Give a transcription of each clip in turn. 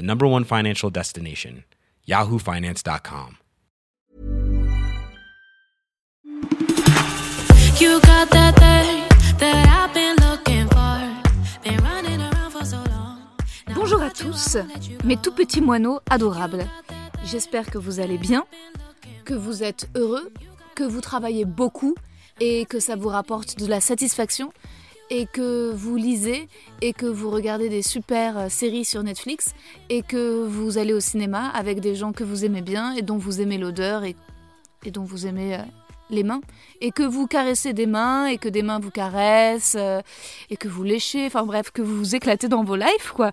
the number one financial destination, yahoofinance.com. You got that thing that I've been looking for. Been running around for so long. Now Bonjour à tous, mes tout petits moineaux adorables. J'espère que vous allez bien, que vous êtes heureux, que vous travaillez beaucoup et que ça vous rapporte de la satisfaction et que vous lisez et que vous regardez des super euh, séries sur Netflix et que vous allez au cinéma avec des gens que vous aimez bien et dont vous aimez l'odeur et, dont vous aimez euh, les mains et que vous caressez des mains et que des mains vous caressent euh, et que vous léchez, enfin bref, que vous vous éclatez dans vos lives quoi.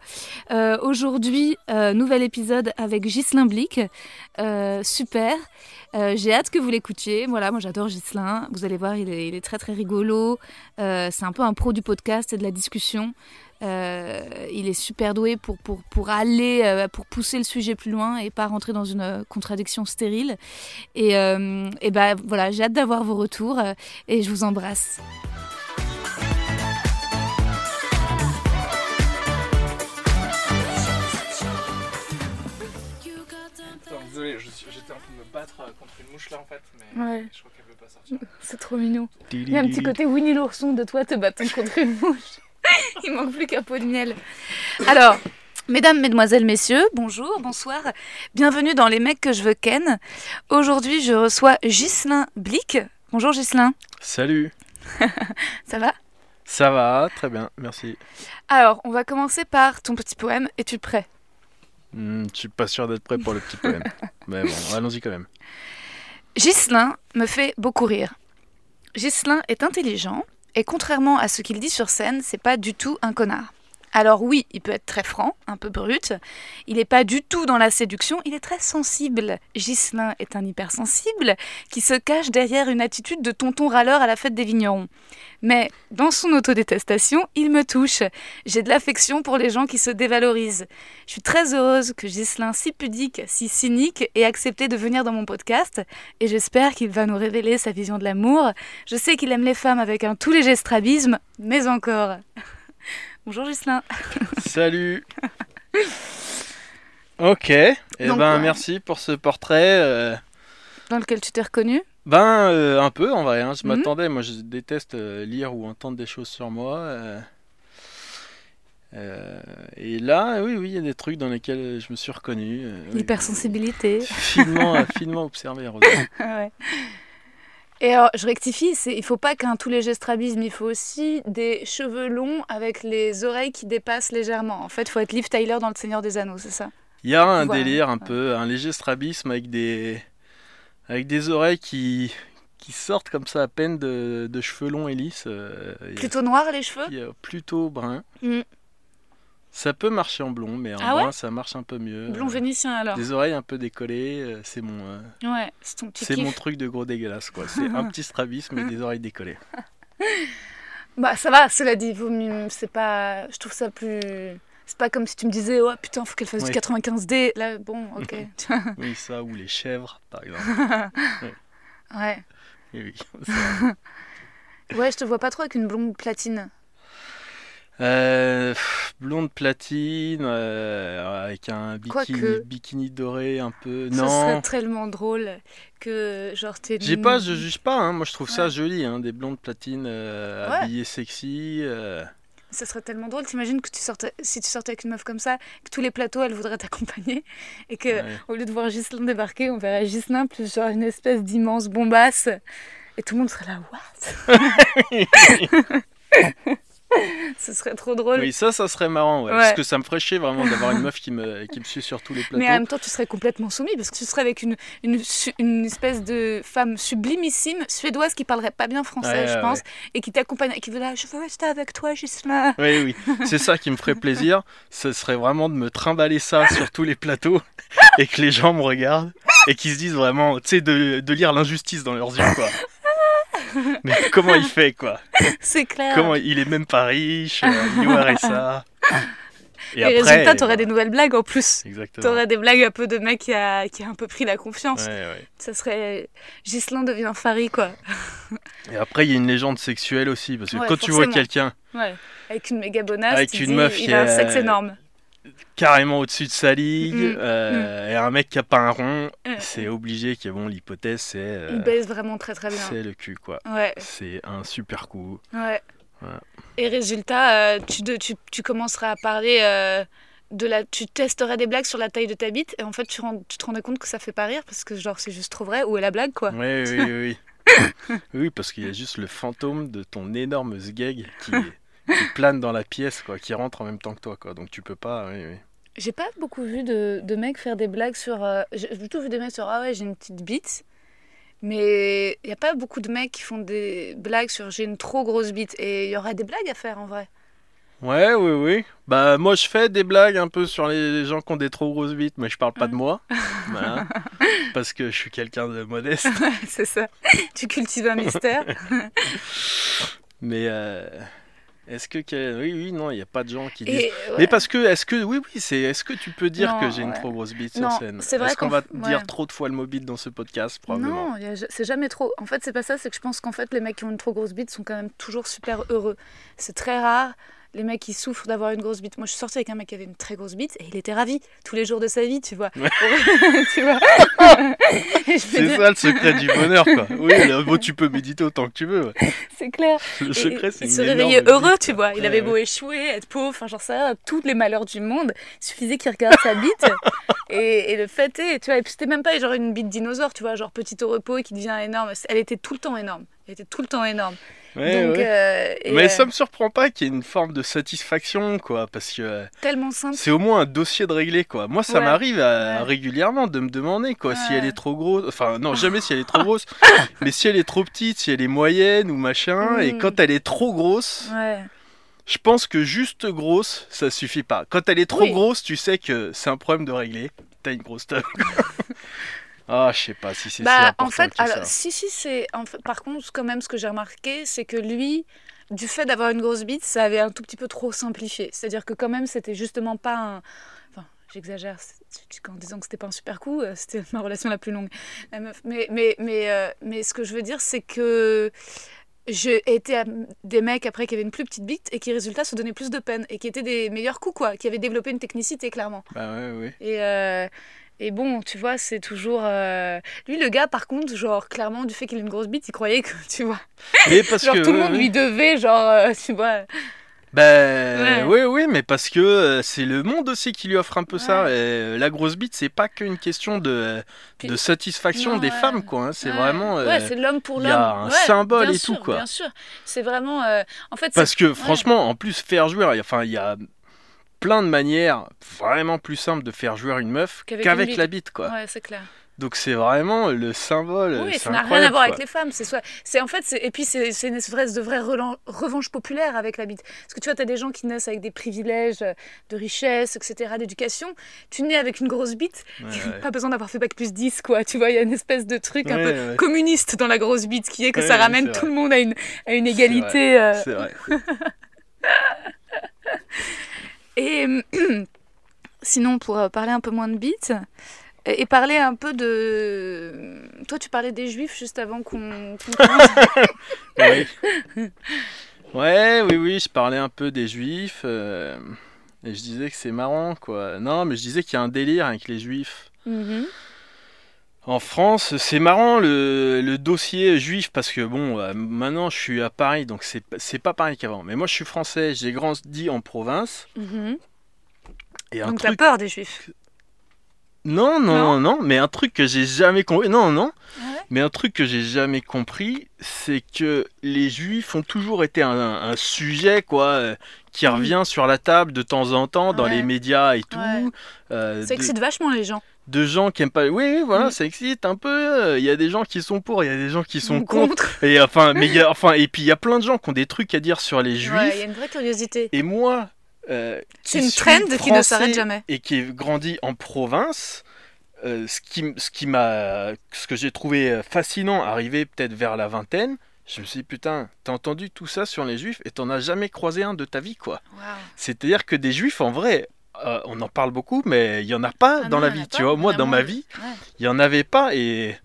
Euh, Aujourd'hui, euh, nouvel épisode avec Ghislain Blic, Euh, super. J'ai hâte que vous l'écoutiez. Voilà, moi j'adore Ghislain. Vous allez voir, il est, il est très très rigolo. C'est un peu un pro du podcast et de la discussion. Euh, il est super doué pour, pour, pour aller, euh, pour pousser le sujet plus loin et pas rentrer dans une euh, contradiction stérile. Et, euh, et ben voilà, j'ai hâte d'avoir vos retours euh, et je vous embrasse. Désolé, j'étais en train de me battre contre une mouche là en fait, mais Ouais. je crois qu'elle veut pas sortir. C'est trop mignon. Il y a un petit côté Winnie l'ourson de toi te battant contre une mouche. Il manque plus qu'un pot de miel. Alors, mesdames, mesdemoiselles, messieurs, bonjour, bonsoir. Bienvenue dans Les mecs que je veux ken. Aujourd'hui, je reçois Ghislain Blic. Bonjour Ghislain, Salut ça va? Ça va, très bien, merci. Alors, on va commencer par ton petit poème. Es-tu prêt? Hmm, je suis pas sûr d'être prêt pour le petit poème. mais bon, allons-y quand même. Ghislain me fait beaucoup rire. Ghislain est intelligent et contrairement à ce qu'il dit sur scène, c'est pas du tout un connard. Alors oui, il peut être très franc, un peu brut. Il n'est pas du tout dans la séduction, il est très sensible. Ghislain est un hypersensible qui se cache derrière une attitude de tonton râleur à la fête des vignerons. Mais dans son autodétestation, il me touche. J'ai de l'affection pour les gens qui se dévalorisent. Je suis très heureuse que Ghislain, si pudique, si cynique, ait accepté de venir dans mon podcast et j'espère qu'il va nous révéler sa vision de l'amour. Je sais qu'il aime les femmes avec un tout léger strabisme, mais encore. Bonjour Ghislain. Salut Ok, eh Donc, ben merci pour ce portrait. euh, Dans lequel tu t'es reconnu Ben, euh, un peu en vrai, hein, je Mhm. m'attendais, moi je déteste euh, lire ou entendre des choses sur moi. et là, oui, oui, il y a des trucs dans lesquels je me suis reconnu. euh, oui. L'hypersensibilité. Finement, finement observé, Rosa. Ouais. Et alors, je rectifie, c'est, il faut pas qu'un tout léger strabisme, il faut aussi des cheveux longs avec les oreilles qui dépassent légèrement. En fait, il faut être Liv Tyler dans Le Seigneur des Anneaux, c'est ça? Il y a un Voilà, délire un peu, un léger strabisme avec des, avec des oreilles qui, qui sortent comme ça à peine de, de cheveux longs et lisses. euh, Plutôt noir les cheveux? est plutôt brun. Mm. Ça peut marcher en blond, mais en Ah ouais brun ça marche un peu mieux. Blond Euh, vénitien alors. Des oreilles un peu décollées, euh, c'est mon, euh, Ouais, c'est ton petit c'est mon truc de gros dégueulasse quoi. C'est un petit strabisme et des oreilles décollées. Bah ça va, cela dit, vaut mieux- c'est pas, je trouve ça plus, c'est pas comme si tu me disais, oh putain, faut qu'elle fasse Oui. du 95D. Là, bon, ok. Oui ça ou les chèvres par exemple. ouais. Oui, oui. Ça- Ouais, je te vois pas trop avec une blonde platine. Euh, blonde platine euh, avec un bikini, Quoique. bikini doré un peu. Ce serait Non, tellement drôle que genre t'es. j'ai pas, je juge pas. hein. Moi, je trouve ça joli, hein, des blondes platines euh, Ouais. habillées sexy. euh. Ça serait tellement drôle. T'imagines que tu sortais, si tu sortais avec une meuf comme ça, que tous les plateaux, elle voudrait t'accompagner. Et que, Ouais. au lieu de voir Ghislain débarquer, on verrait Ghislain plus genre une espèce d'immense bombasse. Et tout le monde serait là, what? Ce serait trop drôle. Oui, ça, ça serait marrant, ouais, Ouais. parce que ça me ferait chier vraiment d'avoir une meuf qui me, qui me suit sur tous les plateaux. Mais en même temps, tu serais complètement soumis parce que tu serais avec une, une, espèce de femme sublimissime suédoise qui parlerait pas bien français, Ouais, je pense, et qui t'accompagne, qui veut là, je veux rester avec toi, Ghislain. Oui, oui, c'est ça qui me ferait plaisir. Ce serait vraiment de me trimballer ça sur tous les plateaux et que les gens me regardent et qu'ils se disent vraiment, tu sais, de, de lire l'injustice dans leurs yeux, quoi. Mais comment il fait, quoi C'est clair. Comment il est même pas riche, euh, il est au RSA. Et, résultat, t'aurais des nouvelles blagues en plus. Exactement. T'aurais des blagues un peu de mec qui a, qui a un peu pris la confiance. Ouais, ouais. Ça serait. Ghislain devient Farid, quoi. Et après, il y a une légende sexuelle aussi, parce que Ouais, quand tu vois quelqu'un. Avec une méga bonasse. Avec tu une dis, meuf Il a un sexe énorme. Carrément au-dessus de sa ligue, Mm, euh, et un mec qui a pas un rond, Mm. c'est obligé que bon, l'hypothèse c'est euh, Il baise vraiment très très bien. c'est le cul quoi. Ouais, C'est un super coup. ouais. Voilà. Et résultat, euh, tu, tu, tu commenceras à parler de la. Tu testerais des blagues sur la taille de ta bite, et en fait, tu, te rendais compte que ça fait pas rire parce que, genre, c'est juste trop vrai. Où est la blague, quoi Oui, oui, oui. oui. oui, parce qu'il y a juste le fantôme de ton énorme sgeg qui, qui plane dans la pièce, quoi, qui rentre en même temps que toi, quoi. Donc tu peux pas. Oui, oui. J'ai pas beaucoup vu de, de mecs faire des blagues sur. euh, j'ai plutôt vu des mecs sur Ah ouais, j'ai une petite bite. Mais il y a pas beaucoup de mecs qui font des blagues sur j'ai une trop grosse bite. Et il y aurait des blagues à faire en vrai. Ouais, oui, oui. Bah, moi, je fais des blagues un peu sur les gens qui ont des trop grosses bites, mais je parle pas de moi. Voilà. Parce que je suis quelqu'un de modeste. c'est ça. tu cultives un mystère. Mais euh, est-ce que. Oui, oui, non, il n'y a pas de gens qui disent. Et, ouais. Mais parce que, est-ce que. Oui, oui, c'est. Est-ce que tu peux dire Non, que j'ai une trop grosse bite Non, sur scène c'est vrai Est-ce qu'on va dire trop de fois le mot bite dans ce podcast Probablement. Non, a c'est jamais trop. En fait, c'est pas ça, c'est que je pense qu'en fait, les mecs qui ont une trop grosse bite sont quand même toujours super heureux. C'est très rare. Les mecs qui souffrent d'avoir une grosse bite. Moi, je suis sortie avec un mec qui avait une très grosse bite et il était ravi tous les jours de sa vie, tu vois. Ouais. tu C'est dis, ça le secret du bonheur, quoi. Oui, bon, tu peux méditer autant que tu veux. ouais. c'est clair. Le Et- secret, et- c'est il se réveillait heureux, tu vois. Il avait beau échouer, être pauvre, enfin, sais rien, tous les malheurs du monde. Il suffisait qu'il regarde sa bite. Et, et le fait est, tu vois, et puis c'était même pas genre une bite dinosaure, tu vois, genre petit au repos et qui devient énorme. Elle était tout le temps énorme. Elle était tout le temps énorme. Ouais, Donc, ouais. euh, Mais euh, ça me surprend pas qu'il y ait une forme de satisfaction, quoi, parce que euh, tellement simple. c'est au moins un dossier de régler, quoi. Moi, ça Ouais. m'arrive Ouais. régulièrement de me demander, quoi, si elle est trop grosse. Enfin, non, jamais si elle est trop grosse, mais si elle est trop petite, si elle est moyenne ou machin. Et Mm. quand elle est trop grosse, je pense que juste grosse, ça suffit pas. Quand elle est trop Oui. grosse, tu sais que c'est un problème de régler. T'as une grosse teuf. ah, je sais pas si c'est Bah, en fait, que alors, ça. si, si, c'est. En fait, par contre, quand même, ce que j'ai remarqué, c'est que lui, du fait d'avoir une grosse bite, ça avait un tout petit peu trop simplifié. C'est-à-dire que, quand même, c'était justement pas un. Enfin, j'exagère en disant que c'était pas un super coup, euh, c'était ma relation la plus longue. La meuf. Mais, mais, mais, euh, mais ce que je veux dire, c'est que. J'ai été des mecs après qui avaient une plus petite bite et qui, résultat, se donnaient plus de peine et qui étaient des meilleurs coups, quoi, qui avaient développé une technicité, clairement. Bah ouais, ouais. Et, euh, et bon, tu vois, c'est toujours. euh, Lui, le gars, par contre, genre, clairement, du fait qu'il a une grosse bite, il croyait que, tu vois. Mais parce genre, que tout le monde lui devait, genre, euh, tu vois. Ben Ouais. oui, oui, mais parce que euh, c'est le monde aussi qui lui offre un peu ça. Et, la grosse bite, c'est pas qu'une question de, de satisfaction Non, des ouais. femmes, quoi. hein. C'est vraiment. euh, Ouais, c'est l'homme pour il l'homme. y a un symbole et tout, quoi. Bien sûr. C'est vraiment. euh, En fait, parce que franchement, en plus, faire jouer, enfin, il y a plein de manières vraiment plus simples de faire jouer une meuf Qu'avec qu'avec une bite. la bite, quoi. Ouais, c'est clair. Donc c'est vraiment le symbole. Oui, c'est ça n'a rien à voir avec les femmes. C'est soit, c'est en fait, c'est- et puis c'est c'est une espèce de vraie relan- revanche populaire avec la bite. Parce que tu vois, tu as des gens qui naissent avec des privilèges de richesse, etc., d'éducation. Tu nais avec une grosse bite, Ouais, ouais. pas besoin d'avoir fait bac plus 10, quoi. Tu vois, il y a une espèce de truc un Ouais, peu communiste dans la grosse bite qui est que ça ramène tout vrai. le monde à une, à une C'est égalité. euh, C'est vrai. Et sinon, pour euh, parler un peu moins de bite, et parler un peu de. Toi, tu parlais des juifs juste avant qu'on. Oui. Ouais, oui, oui, je parlais un peu des juifs. euh, et je disais que c'est marrant, quoi. Non, mais je disais qu'il y a un délire avec les juifs. Mhm. En France, c'est marrant le, le dossier juif parce que bon, euh, maintenant je suis à Paris donc c'est c'est pas pareil qu'avant. Mais moi je suis français, j'ai grandi en province Mhm. et un Donc t'as truc. peur des juifs? Non, non, non, mais un truc que j'ai jamais compris. Non, non. Ah ouais? Mais un truc que j'ai jamais compris, c'est que les juifs ont toujours été un, un sujet, quoi, euh, qui Mhm. revient sur la table de temps en temps dans Ouais. les médias et tout. Ouais. euh, Ça de, excite vachement les gens. De gens qui aiment pas. Oui, voilà, Mhm. ça excite un peu. euh, Il y a des gens qui sont pour, il y a des gens qui sont contre. Et enfin, mais il y a, enfin, et puis il y a plein de gens qui ont des trucs à dire sur les juifs. Ouais, il y a une vraie curiosité. Et moi, euh, C'est une trend qui ne s'arrête jamais. Et qui ai grandi en province, euh, ce qui, ce qui m'a, ce que j'ai trouvé fascinant, arrivé peut-être vers la vingtaine, je me suis dit putain, t'as entendu tout ça sur les juifs et t'en as jamais croisé un de ta vie quoi. Waouh. C'est-à-dire que des juifs en vrai. Euh, on en parle beaucoup, mais il y en a pas Ah dans non, la vie. Tu vois, moi, dans ma vie, Ouais. il y en avait pas et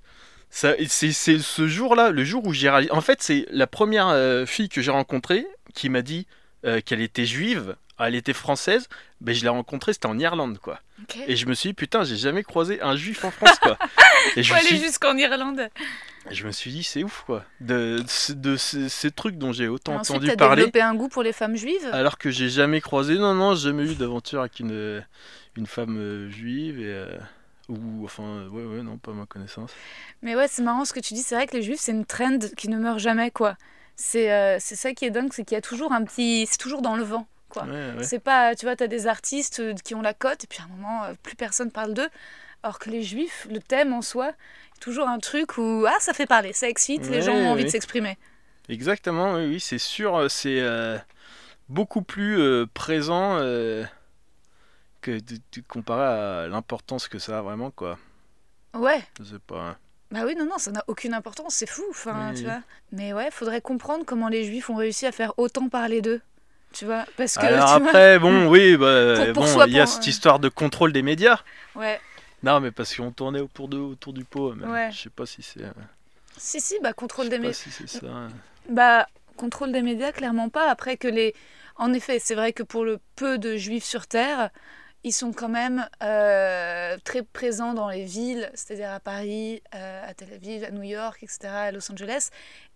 c'est c'est ce jour-là, le jour où j'ai réalisé. En fait, c'est la première euh, fille que j'ai rencontrée qui m'a dit euh, qu'elle était juive, elle était française. Ben, je l'ai rencontrée, c'était en Irlande, quoi. Et je me suis dit, putain, j'ai jamais croisé un juif en France, quoi. et je aller suis, jusqu'en Irlande. je me suis dit, c'est ouf, quoi. De, de, de ces, ces trucs dont j'ai autant Ensuite, entendu t'as parler, développé un goût pour les femmes juives? alors que j'ai jamais croisé. Non, non, j'ai jamais eu d'aventure avec une, une femme euh, juive. Et, euh, ou, enfin, ouais, ouais, non, pas ma connaissance. Mais ouais, c'est marrant ce que tu dis. C'est vrai que les juifs, c'est une trend qui ne meurt jamais, quoi. C'est euh, c'est ça qui est dingue, c'est qu'il y a toujours un petit. C'est toujours dans le vent, quoi. Ouais, ouais. C'est pas. Tu vois, t'as des artistes euh, qui ont la cote, et puis à un moment, euh, plus personne parle d'eux. Alors que les juifs, le thème en soi, est toujours un truc où. Ah, ça fait parler, ça excite, les gens ont envie de s'exprimer. Exactement, oui, c'est sûr, euh, c'est euh, beaucoup plus euh, présent euh, que de, de- comparé à l'importance que ça a vraiment, quoi. Ouais. Je sais pas. Bah oui, non, non, ça n'a aucune importance, c'est fou, enfin, Oui, tu vois. Mais ouais, faudrait comprendre comment les juifs ont réussi à faire autant parler d'eux, tu vois. Parce que, Alors tu vois, après, bon, oui, bah, Pour- pour bon, soi, il y a cette histoire de contrôle des médias. ouais, Non, mais parce qu'on tournait autour de autour du pot. Mais Ouais. Je sais pas si c'est. euh, si, si, bah, contrôle des médias. si c'est ça. hein. Bah, contrôle des médias, clairement pas. Après que les... En effet, c'est vrai que pour le peu de juifs sur Terre, ils sont quand même euh, très présents dans les villes, c'est-à-dire à Paris, euh, à Tel Aviv, à New York, etc., à Los Angeles.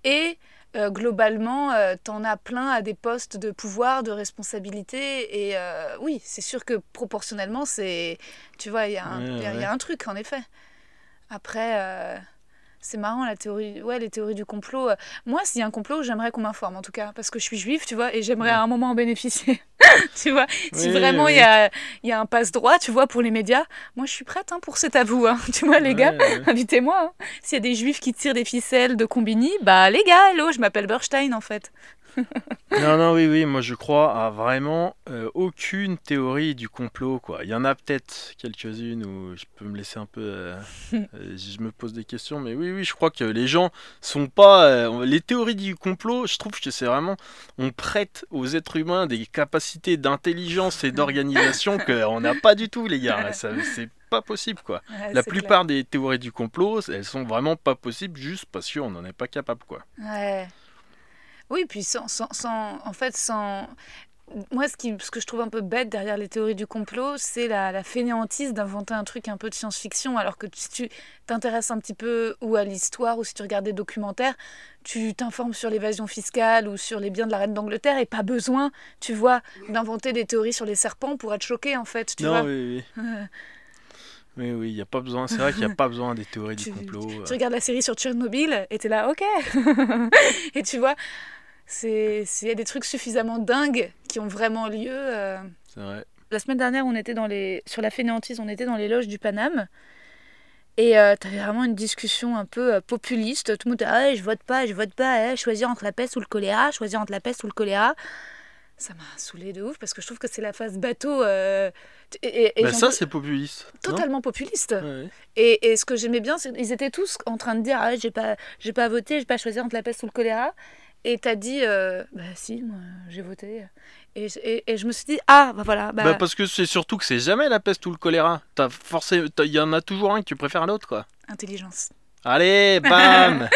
Et euh, globalement, euh, t'en as plein à des postes de pouvoir, de responsabilité. Et euh, oui, c'est sûr que proportionnellement, c'est... Tu vois, il y, a Ouais, y a- y un truc, en effet. Après... c'est marrant la théorie, ouais, les théories du complot. Moi, s'il y a un complot, j'aimerais qu'on m'informe en tout cas, parce que je suis juive, tu vois, et j'aimerais à un moment en bénéficier. tu vois, si Oui, vraiment il oui. y, a, y a un passe-droit, tu vois, pour les médias, moi je suis prête hein, pour cet avou, hein. tu vois, les gars, Ouais, invitez-moi. hein. S'il y a des juifs qui tirent des ficelles de Combini, bah les gars, hello, je m'appelle Berstein en fait. Non, non, oui, oui, moi je crois à vraiment euh, aucune théorie du complot, quoi. Il y en a peut-être quelques-unes où je peux me laisser un peu. euh, euh, je me pose des questions, mais oui, oui, je crois que les gens sont pas. euh, les théories du complot, je trouve que c'est vraiment. On prête aux êtres humains des capacités d'intelligence et d'organisation qu'on n'a pas du tout, les gars. C'est pas possible, quoi. Ouais, La plupart des théories du complot, elles sont vraiment pas possibles juste parce qu'on n'en est pas capable, quoi. Ouais. Oui, puis sans, sans, sans- en fait, sans. Moi, ce, qui, ce que je trouve un peu bête derrière les théories du complot, c'est la, la fainéantise d'inventer un truc un peu de science-fiction, alors que si tu t'intéresses un petit peu ou à l'histoire, ou si tu regardes des documentaires, tu t'informes sur l'évasion fiscale ou sur les biens de la reine d'Angleterre, et pas besoin, tu vois, d'inventer des théories sur les serpents pour être choqué, en fait, tu non, vois. oui, oui. Oui, oui, il n'y a pas besoin. C'est vrai qu'il n'y a pas besoin des théories Tu- du complot. euh. Tu regardes la série sur Tchernobyl et t'es là, ok. et tu vois, c'est il y a des trucs suffisamment dingues qui ont vraiment lieu. euh. C'est vrai. La semaine dernière, on était dans les sur la fainéantise, on était dans les loges du Paname. Et euh, t'avais vraiment une discussion un peu euh, populiste. Tout le monde était, ah, je vote pas, je vote pas, eh, choisir entre la peste ou le choléra, choisir entre la peste ou le choléra. Ça m'a saoulé de ouf parce que je trouve que c'est la phase bateau. euh, et, et- et Bah, ça, c'est populiste. totalement populiste. Ouais. Et, et ce que j'aimais bien, c'est qu'ils étaient tous en train de dire ah, j'ai pas, pas voté, j'ai pas choisi entre la peste ou le choléra. Et t'as dit euh, bah si, moi j'ai voté. Et, et, et je me suis dit ah bah voilà. Bah, Bah, parce que c'est surtout que c'est jamais la peste ou le choléra. T'as forcé, il y en a toujours un que tu préfères à l'autre, quoi. Intelligence. Allez, bam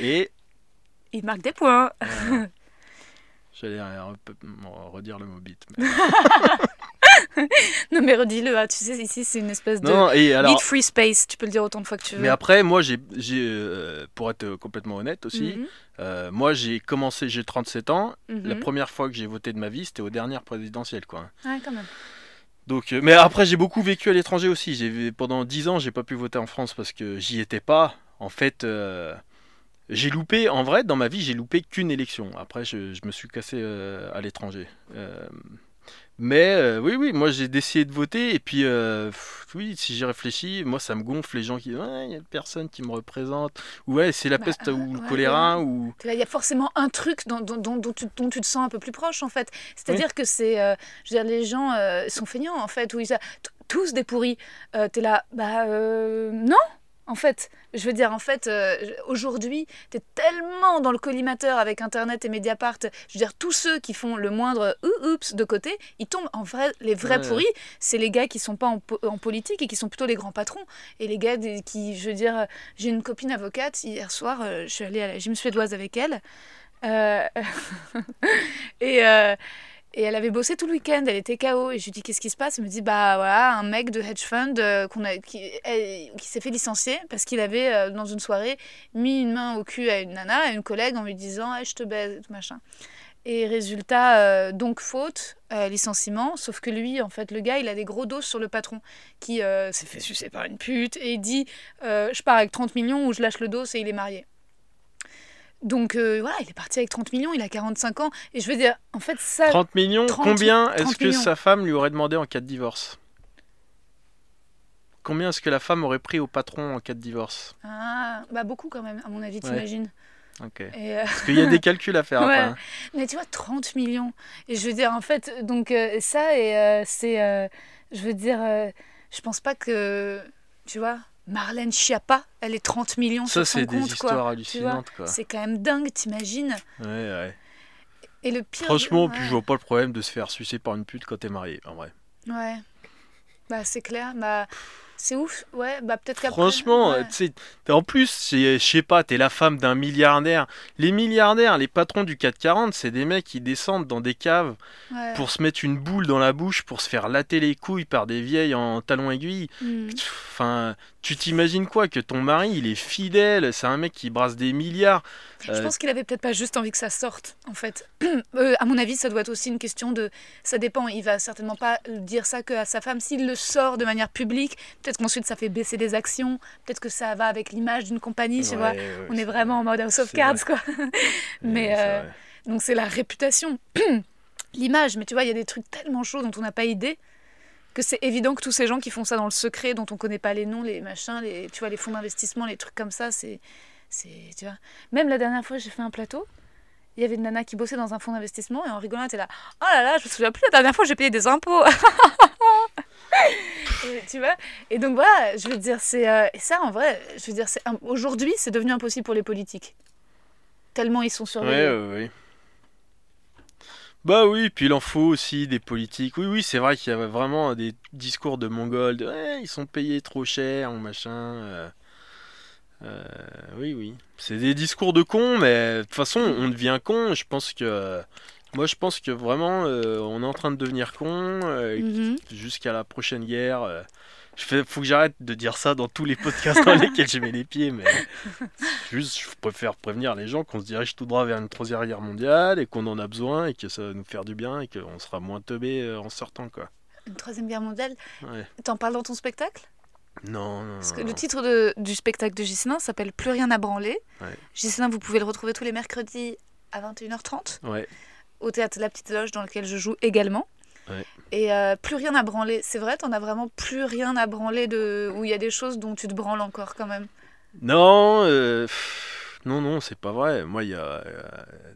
Et Il marque des points. j'allais redire le mot bite. mais- non, mais redis-le, hein, tu sais, ici, c'est une espèce de. Non, et alors. Need free space, tu peux le dire autant de fois que tu veux. Mais après, moi, j'ai, euh, pour être complètement honnête aussi, Mhm, euh, moi, j'ai commencé, j'ai 37 ans. La mhm. première fois que j'ai voté de ma vie, c'était aux dernières présidentielles, quoi. Ouais, quand même. Donc, euh, mais après, j'ai beaucoup vécu à l'étranger aussi. J'ai pendant 10 ans, j'ai pas pu voter en France parce que j'y étais pas. En fait, j'ai loupé. En vrai, dans ma vie, j'ai loupé qu'une élection. Après, je, je me suis cassé à l'étranger. Mais euh, oui, oui, moi j'ai décidé de voter et puis euh, pff, oui, si j'y réfléchis, moi ça me gonfle les gens qui disent ouais, il y a personne qui me représente ou ouais, c'est la Bah, peste ou le ouais, choléra ou Il y a forcément un truc dont, dont, dont- dont tu, dont tu te sens un peu plus proche, en fait. C'est-à-dire que c'est. euh, je veux dire, les gens sont feignants, en fait, ou ils. Tous des pourris. T'es là, bah non, en fait. Je veux dire, en fait, euh, aujourd'hui, t'es tellement dans le collimateur avec Internet et Mediapart. Je veux dire, tous ceux qui font le moindre ou- oups de côté, ils tombent en vrai. Les vrais Ouais. pourris, c'est les gars qui sont pas en, po- en politique et qui sont plutôt les grands patrons. Et les gars des- qui, je veux dire, j'ai une copine avocate, hier soir, euh, je suis allée à la gym suédoise avec elle. Euh, et, et elle avait bossé tout le week-end, elle était KO. Et je lui dis Qu'est-ce qui se passe? Elle me dit Bah voilà, un mec de hedge fund euh, a, qui, s'est fait licencier parce qu'il avait, euh, dans une soirée, mis une main au cul à une nana, à une collègue, en lui disant Je te baise, tout machin. Et résultat, euh, donc faute, licenciement, sauf que lui, en fait, le gars, il a des gros dos sur le patron qui s'est fait sucer par une pute et il dit Je pars avec 30 millions ou je lâche le dos et il est marié. Donc euh, voilà, il est parti avec 30 millions, il a 45 ans. Et je veux dire, en fait, ça. 30 millions. 30 combien 30 est-ce que sa femme lui aurait demandé en cas de divorce? Combien est-ce que la femme aurait pris au patron en cas de divorce? Ah, bah beaucoup quand même, à mon avis, Ouais. t'imagines. Ok. Euh, Parce qu'il y a des calculs à faire Ouais. après. hein. Mais tu vois, 30 millions. Et je veux dire, en fait, donc euh, ça, et euh, c'est. je veux dire, je pense pas que. Tu vois, Marlène Schiappa, elle est 30 millions Ça, sur son c'est des compte, histoires quoi. hallucinantes. C'est quand même dingue, t'imagines Ouais, ouais. Et le pire. Franchement, puis je vois pas le problème de se faire sucer par une pute quand t'es marié, en vrai. Ouais. Bah, c'est clair. Bah, c'est ouf. Ouais, bah, peut-être qu'après. Franchement, ouais. tu sais, t'es- en plus, je sais pas, t'es la femme d'un milliardaire. Les milliardaires, les patrons du 440, c'est des mecs qui descendent dans des caves Ouais. pour se mettre une boule dans la bouche, pour se faire latter les couilles par des vieilles en talons aiguilles. Mm. Enfin, tu t'imagines quoi Que ton mari, il est fidèle, c'est un mec qui brasse des milliards. Je Euh, pense qu'il avait peut-être pas juste envie que ça sorte, en fait. Euh, à mon avis, ça doit être aussi une question de. Ça dépend. Il va certainement pas dire ça que à sa femme. S'il le sort de manière publique, peut-être qu'ensuite ça fait baisser des actions. Peut-être que ça va avec l'image d'une compagnie, tu vois. ouais, On est vraiment en mode House of Cards, quoi. mais euh, donc c'est la réputation, l'image. Mais tu vois, il y a des trucs tellement chauds dont on n'a pas idée que c'est évident que tous ces gens qui font ça dans le secret, dont on connaît pas les noms, les machins, les, tu vois, les fonds d'investissement, les trucs comme ça, c'est, tu vois. Même la dernière fois, j'ai fait un plateau. Il y avait une nana qui bossait dans un fonds d'investissement et en rigolant, elle était là. Oh là là, je me souviens plus la dernière fois, j'ai payé des impôts. Tu vois Et donc voilà, je veux dire, c'est euh, ça en vrai, je veux dire, aujourd'hui, c'est devenu impossible pour les politiques. Tellement ils sont Ouais, surveillés. ouais, ouais. Bah oui, puis il en faut aussi des politiques. Oui, oui, c'est vrai qu'il y avait vraiment des discours de Mongols, de ouais, ils sont payés trop cher, ou machin. euh, euh, oui, oui. C'est des discours de cons, mais de toute façon, on devient con. Je pense que. Moi, je pense que vraiment, euh, on est en train de devenir con Mhm. jusqu'à la prochaine guerre. Je fais, faut que j'arrête de dire ça dans tous les podcasts dans lesquels je mets les pieds, mais juste, je préfère prévenir les gens qu'on se dirige tout droit vers une troisième guerre mondiale et qu'on en a besoin et que ça va nous faire du bien et qu'on sera moins teubé euh, en sortant, quoi. Une troisième guerre mondiale? Ouais. T'en parles dans ton spectacle? Non, non, Parce que non, le titre de- du spectacle de Gislain s'appelle Plus rien à branler. Ouais. Vous pouvez le retrouver tous les mercredis à 21h30 Ouais. au théâtre La Petite Loge dans lequel je joue également. Ouais. Et euh, plus rien à branler. C'est vrai, t'en as vraiment plus rien à branler de où il y a des choses dont tu te branles encore quand même. Non, euh, pff, non, non, c'est pas vrai. Moi, il y a. euh,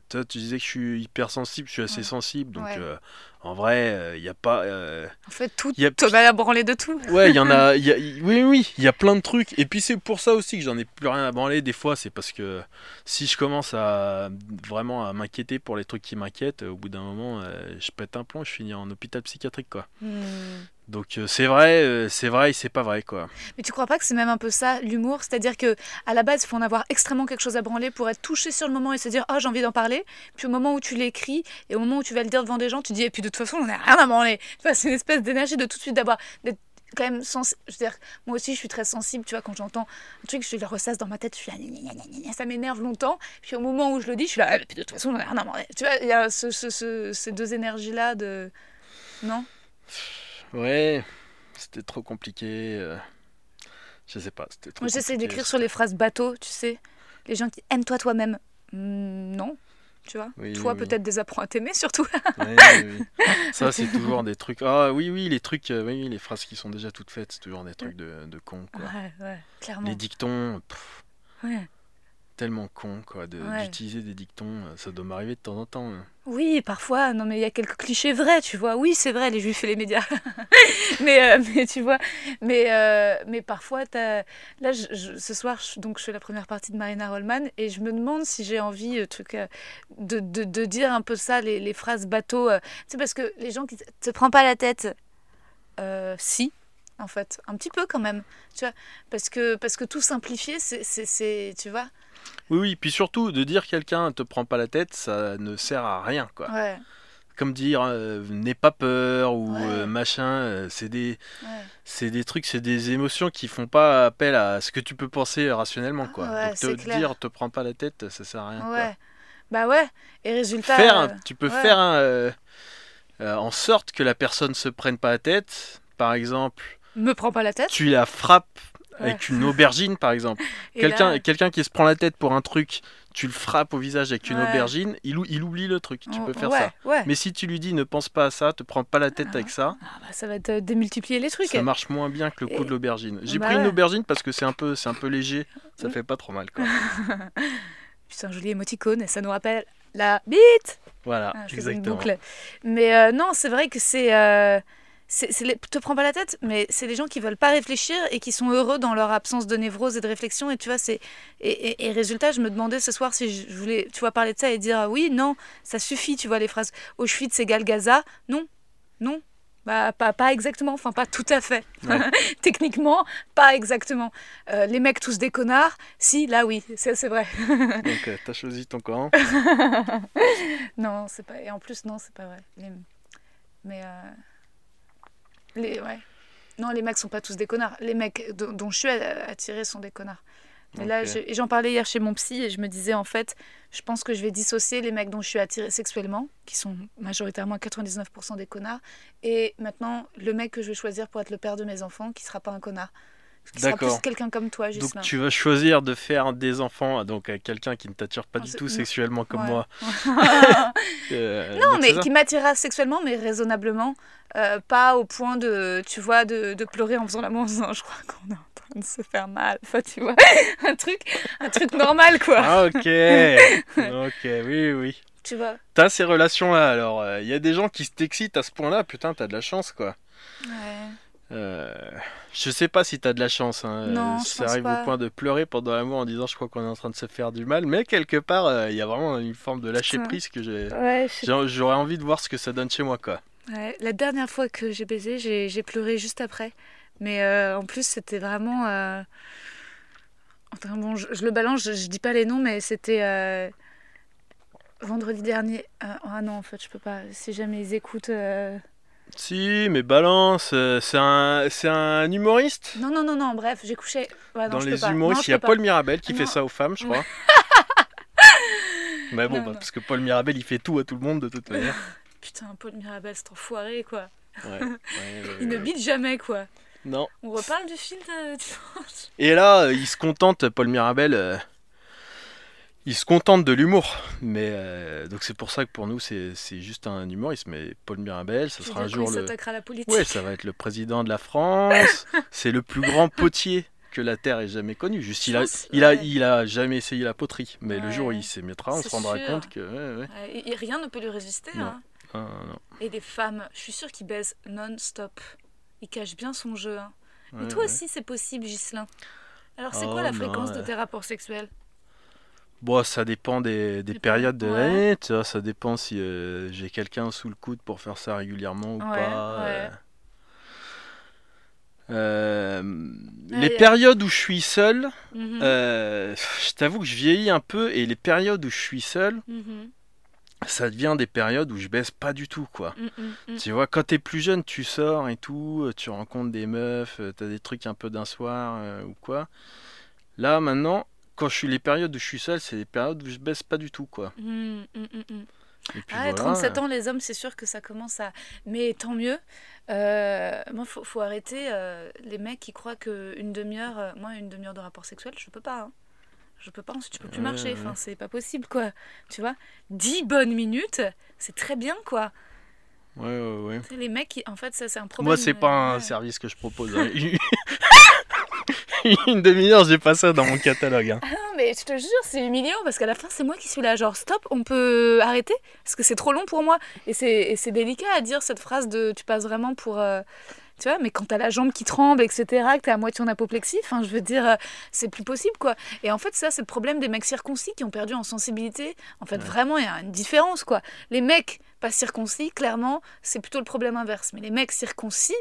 toi, tu disais que je suis hypersensible, je suis assez Ouais. sensible, donc Ouais. euh, en vrai, euh, il n'y a pas. euh, En fait, tout y a- met à branler de tout. Ouais, il y en a. y a- oui, oui, il y a plein de trucs. Et puis c'est pour ça aussi que j'en ai plus rien à branler. Des fois, c'est parce que si je commence à vraiment à m'inquiéter pour les trucs qui m'inquiètent, au bout d'un moment, euh, je pète un plomb, je finis en hôpital psychiatrique, quoi. Hmm. Donc euh, c'est vrai, euh, c'est vrai, et c'est pas vrai, quoi. Mais tu crois pas que c'est même un peu ça l'humour? C'est-à-dire que à la base, il faut en avoir extrêmement quelque chose à branler pour être touché sur le moment et se dire ah j'ai envie d'en parler. Puis au moment où tu l'écris et au moment où tu vas le dire devant des gens, tu dis et puis de toute façon, on a rien à branler. Vois, c'est une espèce d'énergie de tout de suite d'avoir d'être quand même sensible. Je veux dire, moi aussi, je suis très sensible, tu vois, quand j'entends un truc, je le ressasse dans ma tête, je suis là, ça m'énerve longtemps. Puis au moment où je le dis, je suis là, ah, puis de toute façon, on a rien à branler. Tu vois, il y a ce, ce- ce- ces deux énergies-là de. Non? Ouais, c'était trop compliqué. euh, Je sais pas, c'était trop Moi, j'essaie d'écrire sur les phrases bateau, tu sais. Les gens qui aime-toi toi-même. Hmm, non, tu vois. Oui, Toi, oui. peut-être des apprends à t'aimer, surtout. Ça, c'est toujours des trucs. Ah oui, oui, les trucs, euh, oui, les phrases qui sont déjà toutes faites, c'est toujours des trucs de, de cons, quoi. ouais, ouais, clairement. Les dictons, pff, Ouais. Tellement cons, quoi, de- Ouais. d'utiliser des dictons, euh, ça doit m'arriver de temps en temps. hein. Oui, parfois, non mais il y a quelques clichés vrais, tu vois. Oui, c'est vrai, les juifs et les médias. mais, euh, mais tu vois, mais, euh, mais parfois, t'as- là, je- je- ce soir, je, donc, je fais la première partie de Marina Rollman et je me demande si j'ai envie euh, truc, de, de, de dire un peu ça, les, les phrases bateau. sais, parce que les gens qui te prennent pas la tête, si, en fait, un petit peu quand même, tu vois. Parce que, parce que tout simplifier, c'est, c'est- c'est, tu vois. Oui, oui, puis surtout, de dire quelqu'un te prend pas la tête, ça ne sert à rien, quoi. Ouais, Comme dire euh, n'aie pas peur ou Ouais. euh, machin, euh, c'est des, ouais. c'est des trucs, c'est des émotions qui font pas appel à ce que tu peux penser rationnellement, quoi. Donc te clair. dire te prends pas la tête, ça sert à rien. quoi. Bah ouais. Et résultat. Faire, un- tu peux faire un, en sorte que la personne se prenne pas la tête. Par exemple, Me prends pas la tête. tu la frappes. Avec une aubergine, par exemple. Quelqu'un, là- quelqu'un qui se prend la tête pour un truc, tu le frappes au visage avec une Ouais. aubergine, il, ou- il oublie le truc. Tu peux faire ouais, ça. Ouais. Mais si tu lui dis ne pense pas à ça, te prends pas la tête avec ça, Ah bah, ça va te démultiplier les trucs. ça marche moins bien que le coup Et- de l'aubergine. J'ai Bah pris une aubergine parce que c'est un peu, un peu léger, ça Mm. fait pas trop mal. Quoi. C'est un joli émoticône et ça nous rappelle la bite. Voilà, Ah, une exactement. boucle. Mais euh, non, c'est vrai que c'est. euh, c'est, c'est les- te prends pas la tête, mais c'est les gens qui veulent pas réfléchir et qui sont heureux dans leur absence de névrose et de réflexion. Et tu vois, c'est. Et, et- et résultat, je me demandais ce soir si je voulais, tu vois, parler de ça et dire ah oui, non, ça suffit, tu vois, les phrases Auschwitz égale Gaza. Non, non. Bah, pas, pas exactement, enfin pas tout à fait. Ouais. Techniquement, pas exactement. Euh, les mecs tous des connards, si, là oui, c'est, c'est vrai. Donc, euh, t'as choisi ton camp. Non, c'est pas. Et en plus, non, c'est pas vrai. Mais. euh, Les... Ouais. Non, les mecs sont pas tous des connards. Les mecs dont, dont je suis attirée sont des connards. Mais là, j'en parlais hier chez mon psy et je me disais, en fait, je pense que je vais dissocier les mecs dont je suis attirée sexuellement, qui sont majoritairement 99% des connards, et maintenant, le mec que je vais choisir pour être le père de mes enfants, qui sera pas un connard. D'accord. plus quelqu'un comme toi, Donc Gislain. tu vas choisir de faire des enfants donc à quelqu'un qui ne t'attire pas Oh, du tout sexuellement comme Ouais. moi. Euh, Non, donc mais qui m'attirera sexuellement, mais raisonnablement. Euh, pas au point de, tu vois, de, de pleurer en faisant l'amour je crois qu'on est en train de se faire mal. Enfin, tu vois, un truc, un truc normal, quoi. Ah ok, ok, oui oui. Tu vois. T'as ces relations-là, alors il y a des gens qui t'excitent à ce point-là, putain t'as de la chance quoi. Ouais. Euh, je sais pas si t'as de la chance, hein. Non, Euh, ça arrive pas. au point de pleurer pendant l'amour en disant je crois qu'on est en train de se faire du mal, mais quelque part euh, il y a vraiment une forme de lâcher prise que j'ai. Ouais, J'aurais envie de voir ce que ça donne chez moi quoi. Ouais, la dernière fois que j'ai baisé, j'ai pleuré juste après. Mais euh, en plus, c'était vraiment. euh, Enfin bon, je, je le balance, je, je dis pas les noms, mais c'était vendredi dernier. Ah non, en fait, je peux pas. Si jamais ils écoutent. Si, mais balance, euh, c'est un, c'est un humoriste? Non, non, non, non, bref, j'ai couché. Ouais, non, Dans je peux les pas. Non, humoristes, je il y a peux Paul pas. Mirabel qui Non. fait ça aux femmes, je crois. Mais bon, Non, bah, non. parce que Paul Mirabel, il fait tout à tout le monde de toute manière. Putain, Paul Mirabel, c'est enfoiré, quoi. Ouais, ouais, ouais, Il ne ouais. bite jamais, quoi. Non. On reparle du film de dimanche? Et là, euh, il se contente, Paul Mirabel, euh, il se contente de l'humour. Mais euh, donc c'est pour ça que pour nous, c'est c'est juste un humoriste. Mais Paul Mirabel, ça sera un jour le. à la politique. Ouais, ça va être le président de la France. c'est le plus grand potier que la Terre ait jamais connu. Juste, il a, pense, il a, ouais. il a jamais essayé la poterie. Mais le jour où il s'y mettra, on C'est se rendra sûr. compte que. ouais, et- et rien ne peut lui résister. Non. hein. Ah, non. Et des femmes, je suis sûre qu'il baise non-stop. Il cache bien son jeu. hein. Mais toi aussi, c'est possible, Ghislain. Alors, c'est Oh, quoi la non, fréquence de ouais. tes rapports sexuels? Bon, ça dépend des, des périodes de l'année, tu vois, ça dépend si euh, j'ai quelqu'un sous le coude pour faire ça régulièrement ou Ouais, pas. ouais. euh. Euh, Ouais, les périodes où je suis seul, Mhm, euh, je t'avoue que je vieillis un peu et les périodes où je suis seul, mhm. ça devient des périodes où je baisse pas du tout, quoi. Mm, mm, mm. Tu vois, quand t'es plus jeune, tu sors et tout, tu rencontres des meufs, t'as des trucs un peu d'un soir ou quoi. Là, maintenant, quand je suis les périodes où je suis seul, c'est les périodes où je baisse pas du tout, quoi. Mm, mm, mm, mm. Et puis Ah, ouais, voilà, 37 euh, ans, les hommes, c'est sûr que ça commence à. Mais tant mieux. Euh, moi, faut, faut arrêter euh, les mecs qui croient qu'une demi-heure, euh, moi, une demi-heure de rapport sexuel, je peux pas. hein. Je peux pas, ensuite tu peux plus marcher. Enfin, c'est pas possible, quoi. Tu vois? 10 bonnes minutes, c'est très bien, quoi. Ouais, ouais, ouais. Les mecs, qui- en fait, ça, c'est un problème. Moi, c'est pas un service que je propose. hein. Une demi-heure, j'ai pas ça dans mon catalogue. hein. Ah non, mais je te jure, c'est humiliant parce qu'à la fin, c'est moi qui suis là. Genre, stop, on peut arrêter parce que c'est trop long pour moi. Et c'est délicat à dire cette phrase de tu passes vraiment pour. euh, tu vois, mais quand t'as la jambe qui tremble, etc., que t'es à moitié en apoplexie, enfin, je veux dire, euh, c'est plus possible, quoi. Et en fait, ça, c'est le problème des mecs circoncis qui ont perdu en sensibilité. En fait, vraiment, il y a une différence, quoi. Les mecs pas circoncis, clairement, c'est plutôt le problème inverse. Mais les mecs circoncis,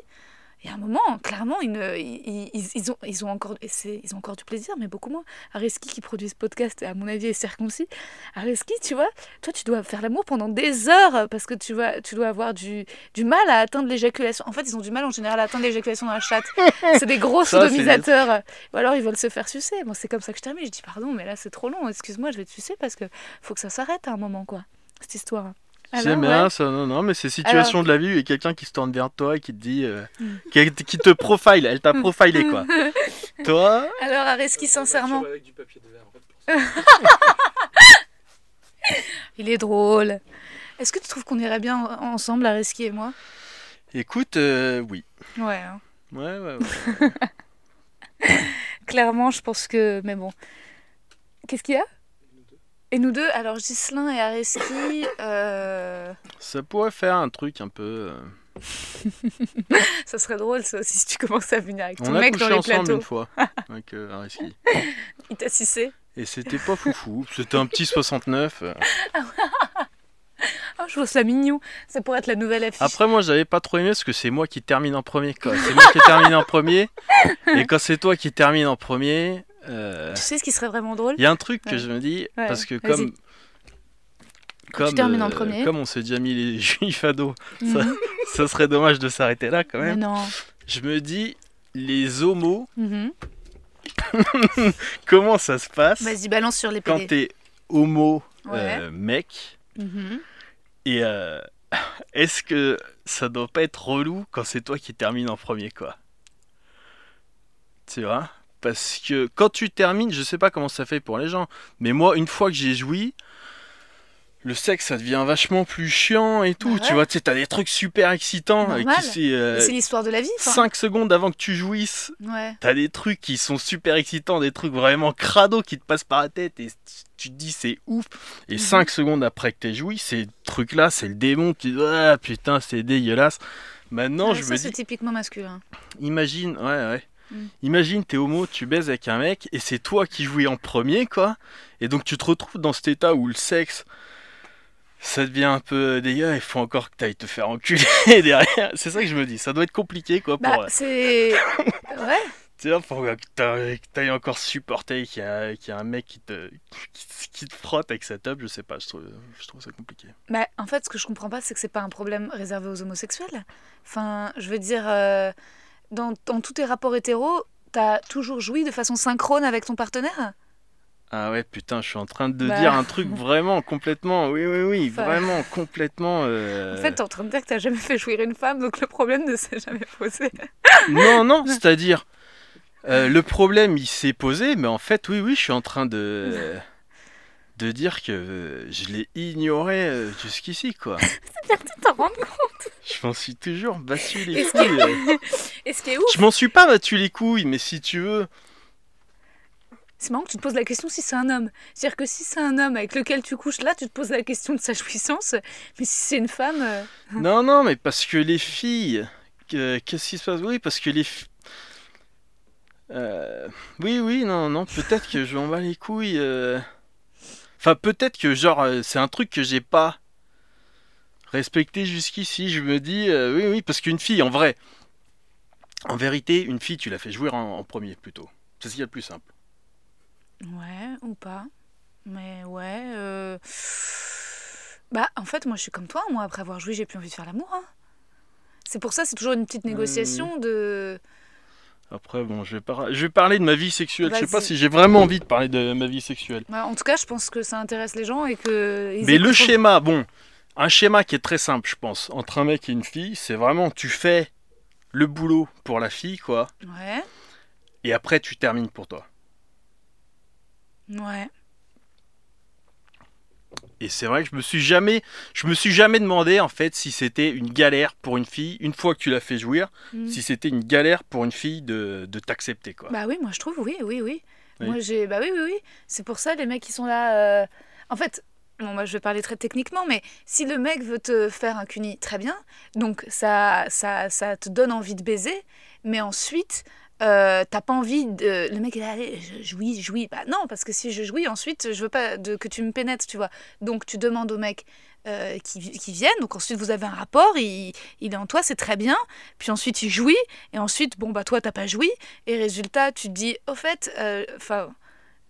y a un moment, clairement, ils, ils, ils- ils ont, ils, ont encore, et ils ont encore du plaisir, mais beaucoup moins. Areski qui produit ce podcast, à mon avis, est circoncis. Areski, tu vois, toi, tu dois faire l'amour pendant des heures parce que tu, vois, tu dois avoir du, du mal à atteindre l'éjaculation. En fait, ils ont du mal en général à atteindre l'éjaculation dans la chatte. C'est des gros sodomisateurs. Ou alors, ils veulent se faire sucer. Bon, c'est comme ça que je termine. Je dis, pardon, mais là, c'est trop long. Excuse-moi, je vais te sucer parce que faut que ça s'arrête à un moment, quoi, cette histoire. C'est Alors, bien ouais. ça, non, non, mais c'est situation de la vie où il y a quelqu'un qui se tourne vers toi et qui te dit. euh, Mm. qui, qui te profile, elle t'a profilé quoi. toi, Alors, Areski, sincèrement, Avec du papier de verre, en fait, pour ça. il est drôle. Est-ce que tu trouves qu'on irait bien en- ensemble, Areski et moi? Écoute, euh, oui. Ouais. hein. Ouais, ouais, ouais. Clairement, je pense que. Mais bon. Qu'est-ce qu'il y a? Et nous deux Alors, Ghislain et Areski. euh, Ça pourrait faire un truc un peu. euh, Ça serait drôle, ça aussi, si tu commences à venir avec ton On a mec dans couché les ensemble plateaux. une fois avec euh, Areski. Il t'a sucé. Et c'était pas foufou. C'était un petit 69. euh. Oh, je trouve ça mignon. Ça pourrait être la nouvelle affiche. Après, moi, j'avais pas trop aimé parce que c'est moi qui termine en premier. quoi. C'est moi qui termine en premier. Et quand c'est toi qui termine en premier, euh, Tu sais ce qui serait vraiment drôle? Il y a un truc que je me dis Ouais, parce que comme. Quand en euh, premier. comme on s'est déjà mis les juifs à dos, ça, Mhm. ça serait dommage de s'arrêter là quand Mais même. non. Je me dis, les homos, Mhm. comment ça se passe Vas-y, balance sur les quand PD. t'es homo Ouais. euh, mec Mhm. et est-ce que ça doit pas être relou quand c'est toi qui termine en premier quoi? Tu vois? Parce que quand tu termines, je sais pas comment ça fait pour les gens, mais moi une fois que j'ai joui, le sexe ça devient vachement plus chiant et tout. Bah ouais. Tu vois, tu sais, t'as des trucs super excitants euh, c'est euh, C'est l'histoire de la vie. enfin. 5 secondes avant que tu jouisses, Ouais. T'as des trucs qui sont super excitants, des trucs vraiment crado qui te passent par la tête et tu te dis c'est ouf. Et Mhm. 5 secondes après que t'aies joui, ces trucs-là, c'est le démon. Tu te dis ah putain, c'est dégueulasse. Maintenant, Ouais, je ça, me c'est dis, typiquement masculin. imagine, ouais, ouais. Mhm. Imagine, t'es homo, tu baises avec un mec et c'est toi qui jouis en premier, quoi. Et donc tu te retrouves dans cet état où le sexe, ça devient un peu dégueu. Il faut encore que t'ailles te faire enculer derrière. C'est ça que je me dis. Ça doit être compliqué, quoi. Pour, Bah, c'est. Ouais. tu vois, pour que t'a- que t'ailles encore supporter qu'il y, a qu'il y a un mec qui te, qui, qui te frotte avec sa tub, je sais pas, je trouve, je trouve ça compliqué. Bah, en fait, ce que je comprends pas, c'est que c'est pas un problème réservé aux homosexuels. Enfin, je veux dire, euh, dans, dans tous tes rapports hétéros, t'as toujours joui de façon synchrone avec ton partenaire? Ah ouais, putain, je suis en train de Bah. dire un truc vraiment complètement, oui, oui, oui, Enfin. vraiment complètement. euh, En fait, t'es en train de dire que t'as jamais fait jouir une femme, donc le problème ne s'est jamais posé. Non, non, c'est-à-dire, euh, le problème il s'est posé, mais en fait, oui, oui, je suis en train de. de dire que euh, je l'ai ignoré euh, jusqu'ici, quoi. T'en rends compte Je m'en suis toujours battu les Est-ce couilles. Et ce qui est ouf, Je m'en suis pas battu les couilles, mais si tu veux. c'est marrant que tu te poses la question si c'est un homme. C'est-à-dire que si c'est un homme avec lequel tu couches, là, tu te poses la question de sa jouissance. Mais si c'est une femme. euh, Non, non, mais parce que les filles. que- Qu'est-ce qui se passe? Oui, parce que les. Euh, Oui, oui, non, non, peut-être que je m'en bats les couilles. euh. Enfin, peut-être que, genre, euh, c'est un truc que j'ai pas respecté jusqu'ici. Je me dis, euh, oui, oui, parce qu'une fille, en vrai. En vérité, une fille, tu la fais jouer en, en premier plutôt. C'est ce qu'il y a de plus simple. Ouais, ou pas. Mais ouais. euh, Bah, en fait, moi, je suis comme toi. Moi, après avoir joué, j'ai plus envie de faire l'amour. hein. C'est pour ça, c'est toujours une petite négociation de. Après, bon, je vais, par- je vais parler de ma vie sexuelle. Je sais pas si j'ai vraiment envie de parler de ma vie sexuelle. Bah, en tout cas, je pense que ça intéresse les gens et que. ils Mais le schéma, bon, un schéma qui est très simple, je pense, entre un mec et une fille, c'est vraiment tu fais le boulot pour la fille, quoi, Ouais, et après tu termines pour toi. ouais. Et c'est vrai que je me suis jamais, je me suis jamais demandé en fait si c'était une galère pour une fille une fois que tu l'as fait jouir, Mm. si c'était une galère pour une fille de, de t'accepter quoi. Bah oui, moi je trouve, oui, oui, oui. Oui. Moi j'ai. Bah oui, oui, oui. C'est pour ça les mecs qui sont là. euh, En fait, bon, moi je vais parler très techniquement, mais si le mec veut te faire un cuni, très bien. Donc ça, ça, ça te donne envie de baiser, mais ensuite. Euh, t'as pas envie de le mec est là allez je jouis jouis. Bah non parce que si je jouis ensuite je veux pas de, que tu me pénètres tu vois. Donc tu demandes au mec euh, qui, qui viennent donc ensuite vous avez un rapport il, il est en toi c'est très bien. Puis ensuite il jouit. Et ensuite bon bah toi t'as pas joui. Et résultat, tu te dis, au fait, euh, enfin,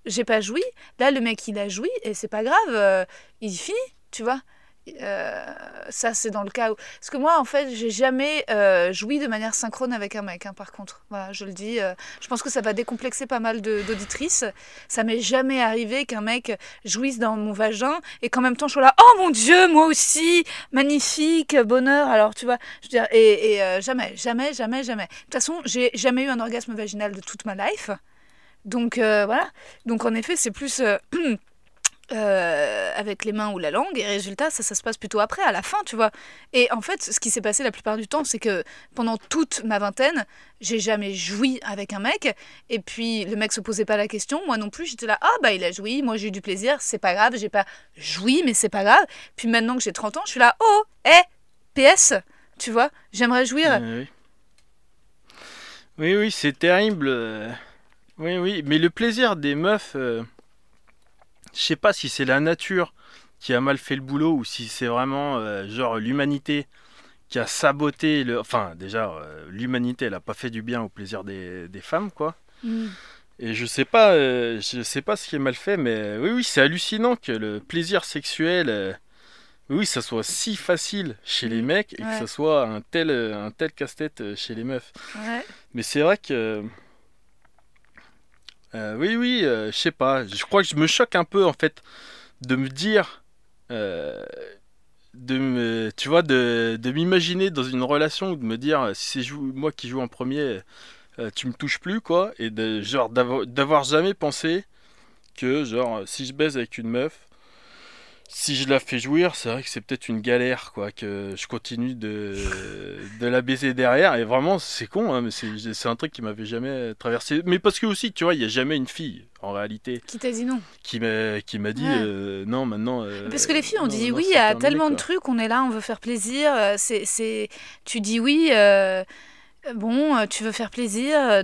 j'ai pas joui. Là, le mec, il a joui et c'est pas grave, euh, il finit, tu vois. Euh, ça, c'est dans le cas où. Parce que moi, en fait, j'ai jamais euh, joui de manière synchrone avec un mec, hein, par contre. Voilà, je le dis. euh, je pense que ça va décomplexer pas mal d'auditrices. Ça m'est jamais arrivé qu'un mec jouisse dans mon vagin et qu'en même temps, je sois là, oh mon dieu, moi aussi, magnifique, bonheur. Alors, tu vois, je veux dire, et, et, jamais, jamais, jamais, jamais. De toute façon, j'ai jamais eu un orgasme vaginal de toute ma life. Donc voilà. Donc en effet, c'est plus euh, avec les mains ou la langue. Et résultat, ça, ça se passe plutôt après, à la fin, tu vois. Et en fait, ce qui s'est passé la plupart du temps, c'est que pendant toute ma vingtaine, j'ai jamais joui avec un mec. Et puis le mec se posait pas la question, moi non plus. J'étais là, ah bah il a joui, moi j'ai eu du plaisir, c'est pas grave, j'ai pas joui, mais c'est pas grave. Puis maintenant que j'ai 30 ans, je suis là, oh, hé, PS, tu vois, j'aimerais jouir. Euh, oui. Oui, c'est terrible. euh, Oui, oui, mais le plaisir des meufs, je sais pas si c'est la nature qui a mal fait le boulot ou si c'est vraiment euh, genre l'humanité qui a saboté le. Enfin, déjà, euh, l'humanité, elle a pas fait du bien au plaisir des, des femmes, quoi. Mm. Et je sais pas, euh, je sais pas ce qui est mal fait, mais oui, oui, c'est hallucinant que le plaisir sexuel, oui, ça soit si facile chez les mecs et Ouais. que ça soit un tel, un tel casse-tête chez les meufs. Ouais. Mais c'est vrai que, euh, oui, oui, euh, je sais pas, je crois que je me choque un peu en fait de me dire, euh, de me, tu vois, de, m'imaginer dans une relation ou de me dire, si c'est moi qui joue en premier, tu me touches plus, quoi, et de d'avoir jamais pensé que genre si je baise avec une meuf, si je la fais jouir, c'est vrai que c'est peut-être une galère, quoi, que je continue de, de la baiser derrière. Et vraiment, c'est con, hein, mais c'est un truc qui m'avait jamais traversé. Mais parce que aussi, tu vois, il y a jamais une fille, en réalité, Qui t'a dit non? qui m'a dit Ouais. euh, non, maintenant. euh, Parce que les filles, on non, dit non, oui c'est à terminé, tellement de trucs, on est là, on veut faire plaisir. euh, C'est, c'est... Tu dis oui, euh, bon, tu veux faire plaisir.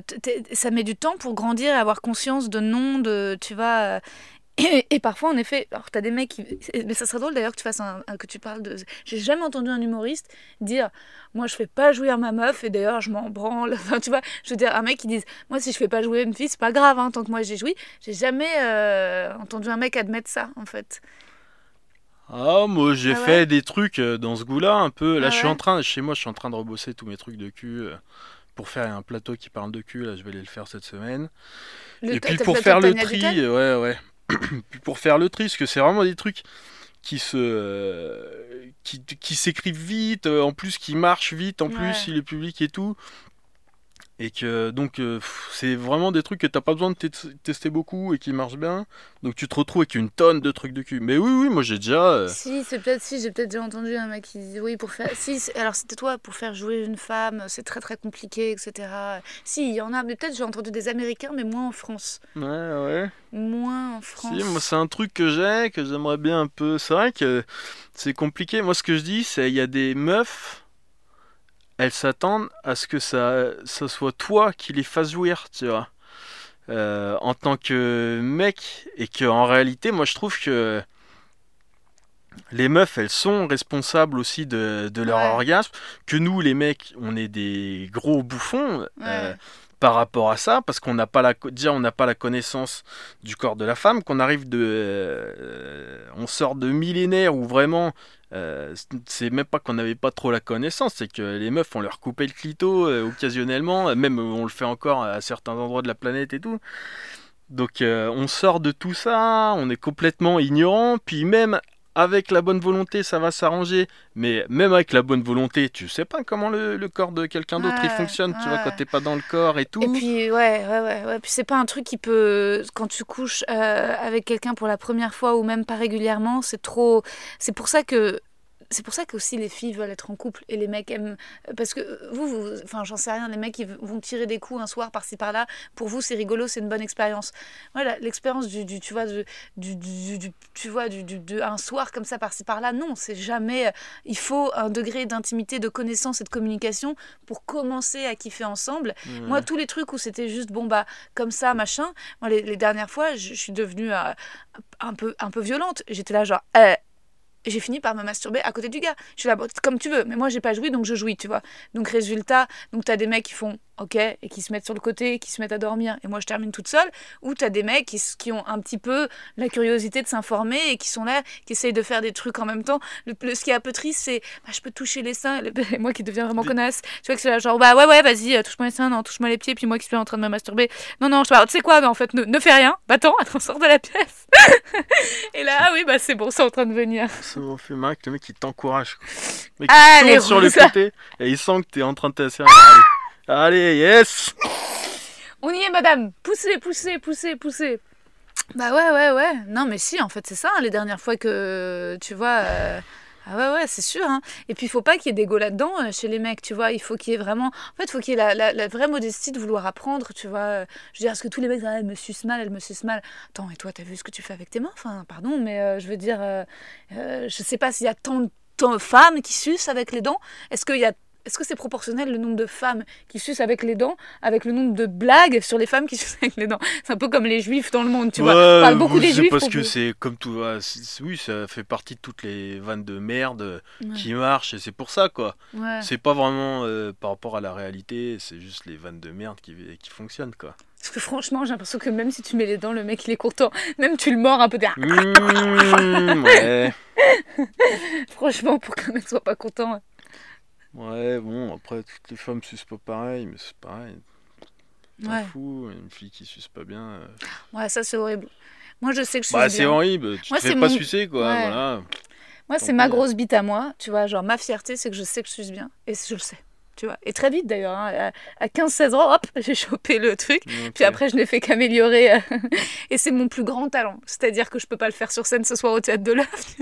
Ça met du temps pour grandir et avoir conscience de non, de, tu vois. Et, et parfois, en effet, alors t'as des mecs qui. Mais ça serait drôle d'ailleurs que tu fasses un, un- que tu parles de. J'ai jamais entendu un humoriste dire Moi, je fais pas jouir ma meuf et d'ailleurs, je m'en branle. Enfin, tu vois, je veux dire, un mec qui dise Moi, si je fais pas jouer une fille, c'est pas grave, hein, tant que moi j'ai joui. J'ai jamais euh, entendu un mec admettre ça, en fait. Ah, moi j'ai Ah ouais fait des trucs euh, dans ce goût-là un peu. Là, Ah je suis ouais en train, chez moi, je suis en train de rebosser tous mes trucs de cul euh, pour faire un plateau qui parle de cul. Là, je vais aller le faire cette semaine. Le- Et puis pour faire le tri, ouais, ouais. Pour faire le tri, parce que c'est vraiment des trucs qui se, qui, qui s'écrivent vite, euh, en plus qui marchent vite, en Ouais. plus si le public et tout. Et que donc euh, c'est vraiment des trucs que t'as pas besoin de te- tester beaucoup et qui marchent bien. Donc tu te retrouves avec une tonne de trucs de cul. Mais oui, oui, moi j'ai déjà. euh, Si, c'est peut-être si, j'ai peut-être déjà entendu un mec qui disait oui pour faire. Si, alors c'était toi pour faire jouer une femme, c'est très très compliqué, etc. Si, il y en a, mais peut-être j'ai entendu des Américains, mais moins en France, Ouais, ouais. moins en France. Si, moi c'est un truc que j'ai, que j'aimerais bien un peu. C'est vrai que c'est compliqué. Moi ce que je dis, c'est il y a des meufs, elles s'attendent à ce que ça, ça soit toi qui les fasse jouir, tu vois. Euh, en tant que mec, et que en réalité, moi je trouve que les meufs, elles sont responsables aussi de, de leur Ouais. orgasme. Que nous, les mecs, on est des gros bouffons. Ouais. euh, par rapport à ça, parce qu'on n'a pas la, on n'a pas la connaissance du corps de la femme, qu'on arrive de, euh, on sort de millénaires où vraiment, euh, c'est même pas qu'on n'avait pas trop la connaissance, c'est que les meufs on leur coupait le clito euh, occasionnellement, même on le fait encore à certains endroits de la planète et tout. Donc on sort de tout ça, on est complètement ignorant, puis même avec la bonne volonté ça va s'arranger, mais même avec la bonne volonté, tu sais pas comment le, le corps de quelqu'un d'autre il Ouais, fonctionne, tu vois, quand t'es pas dans le corps et tout. Et puis ouais, ouais, ouais, ouais. Puis c'est pas un truc qui peut quand tu couches euh, avec quelqu'un pour la première fois ou même pas régulièrement, c'est trop. C'est pour ça que c'est pour ça que aussi les filles veulent être en couple et les mecs aiment parce que vous, vous enfin j'en sais rien, les mecs ils vont tirer des coups un soir par-ci par-là. Pour vous c'est rigolo, c'est une bonne expérience. Voilà, l'expérience du, du tu vois du, du, tu vois du, de un soir comme ça par-ci par-là, non, c'est jamais. Il faut un degré d'intimité, de connaissance et de communication pour commencer à kiffer ensemble. Mhm. Moi, tous les trucs où c'était juste, bon, bah, comme ça, machin, moi, les, les dernières fois, je, je suis devenue euh, un, peu, un peu violente. J'étais là, genre, euh, j'ai fini par me masturber à côté du gars. Je suis là, comme tu veux, mais moi, j'ai pas joui, donc je jouis, tu vois. Donc, résultat, donc t'as des mecs qui font OK et qui se mettent sur le côté, qui se mettent à dormir, et moi, je termine toute seule. Ou t'as des mecs qui, qui ont un petit peu la curiosité de s'informer et qui sont là, qui essayent de faire des trucs en même temps. Le, le- ce qui est un peu triste, c'est, bah, je peux toucher les seins, et moi qui deviens vraiment connasse. Tu vois que c'est là, genre, bah ouais, ouais, vas-y, euh, touche-moi les seins, non, touche-moi les pieds, puis moi qui suis en train de me masturber. Non, non, je pas, tu sais quoi, mais en fait, ne, ne fais rien, va-t'en, attends, sors de la pièce. et là, ah oui, bah c'est bon, c'est en train de venir. Ça m'a fait marrer que le mec il t'encourage. Le mec Ah, tourne sur le côté et il sent que t'es en train de t'asseoir. Allez, yes On y est, madame, poussez, poussez, poussez, poussez. Bah ouais, ouais, ouais. Non, mais si, en fait, c'est ça, hein, les dernières fois que, tu vois... euh, Ah ouais, ouais, c'est sûr. hein. Et puis, il faut pas qu'il y ait d'égo là-dedans euh, chez les mecs, tu vois. Il faut qu'il y ait vraiment... En fait, il faut qu'il y ait la, la- la vraie modestie de vouloir apprendre, tu vois. Euh, Je veux dire, est-ce que tous les mecs, ah, elle me suce mal, elle me suce mal. Attends, et toi, t'as vu ce que tu fais avec tes mains? Enfin, pardon, mais euh, je veux dire... euh, euh, je sais pas s'il y a tant, tant de femmes qui sucent avec les dents. Est-ce qu'il y a... Est-ce que c'est proportionnel le nombre de femmes qui sucent avec les dents avec le nombre de blagues sur les femmes qui sucent avec les dents? C'est un peu comme les juifs dans le monde, tu vois. On parle beaucoup oui, des juifs. parce que c'est comme tout. ouais, c'est- oui, ça fait partie de toutes les vannes de merde Ouais. qui marchent et c'est pour ça quoi. Ouais. C'est pas vraiment euh, par rapport à la réalité, c'est juste les vannes de merde qui, qui fonctionnent quoi. Parce que franchement, j'ai l'impression que même si tu mets les dents, le mec il est content. Même tu le mords un peu derrière. Mmh, ouais. Franchement, pour qu'un mec soit pas content. Ouais, bon, après, toutes les femmes sucent pas pareil, mais c'est pareil. Ouais, fous, une fille qui suce pas bien. euh, ouais ça c'est horrible. Moi je sais que je suis Bah, c'est horrible, tu Moi, te fais pas mon- sucer quoi, Ouais. voilà. Moi, c'est ma grosse bite à moi, tu vois. Genre, ma fierté, c'est que je sais que je suis bien. Et je le sais, tu vois. Et très vite d'ailleurs, hein, à à 15-16 ans, hop, j'ai chopé le truc. Puis après, je n'ai fait qu'améliorer. euh, et c'est mon plus grand talent. C'est-à-dire que je peux pas le faire sur scène ce soir au théâtre de l'œuf.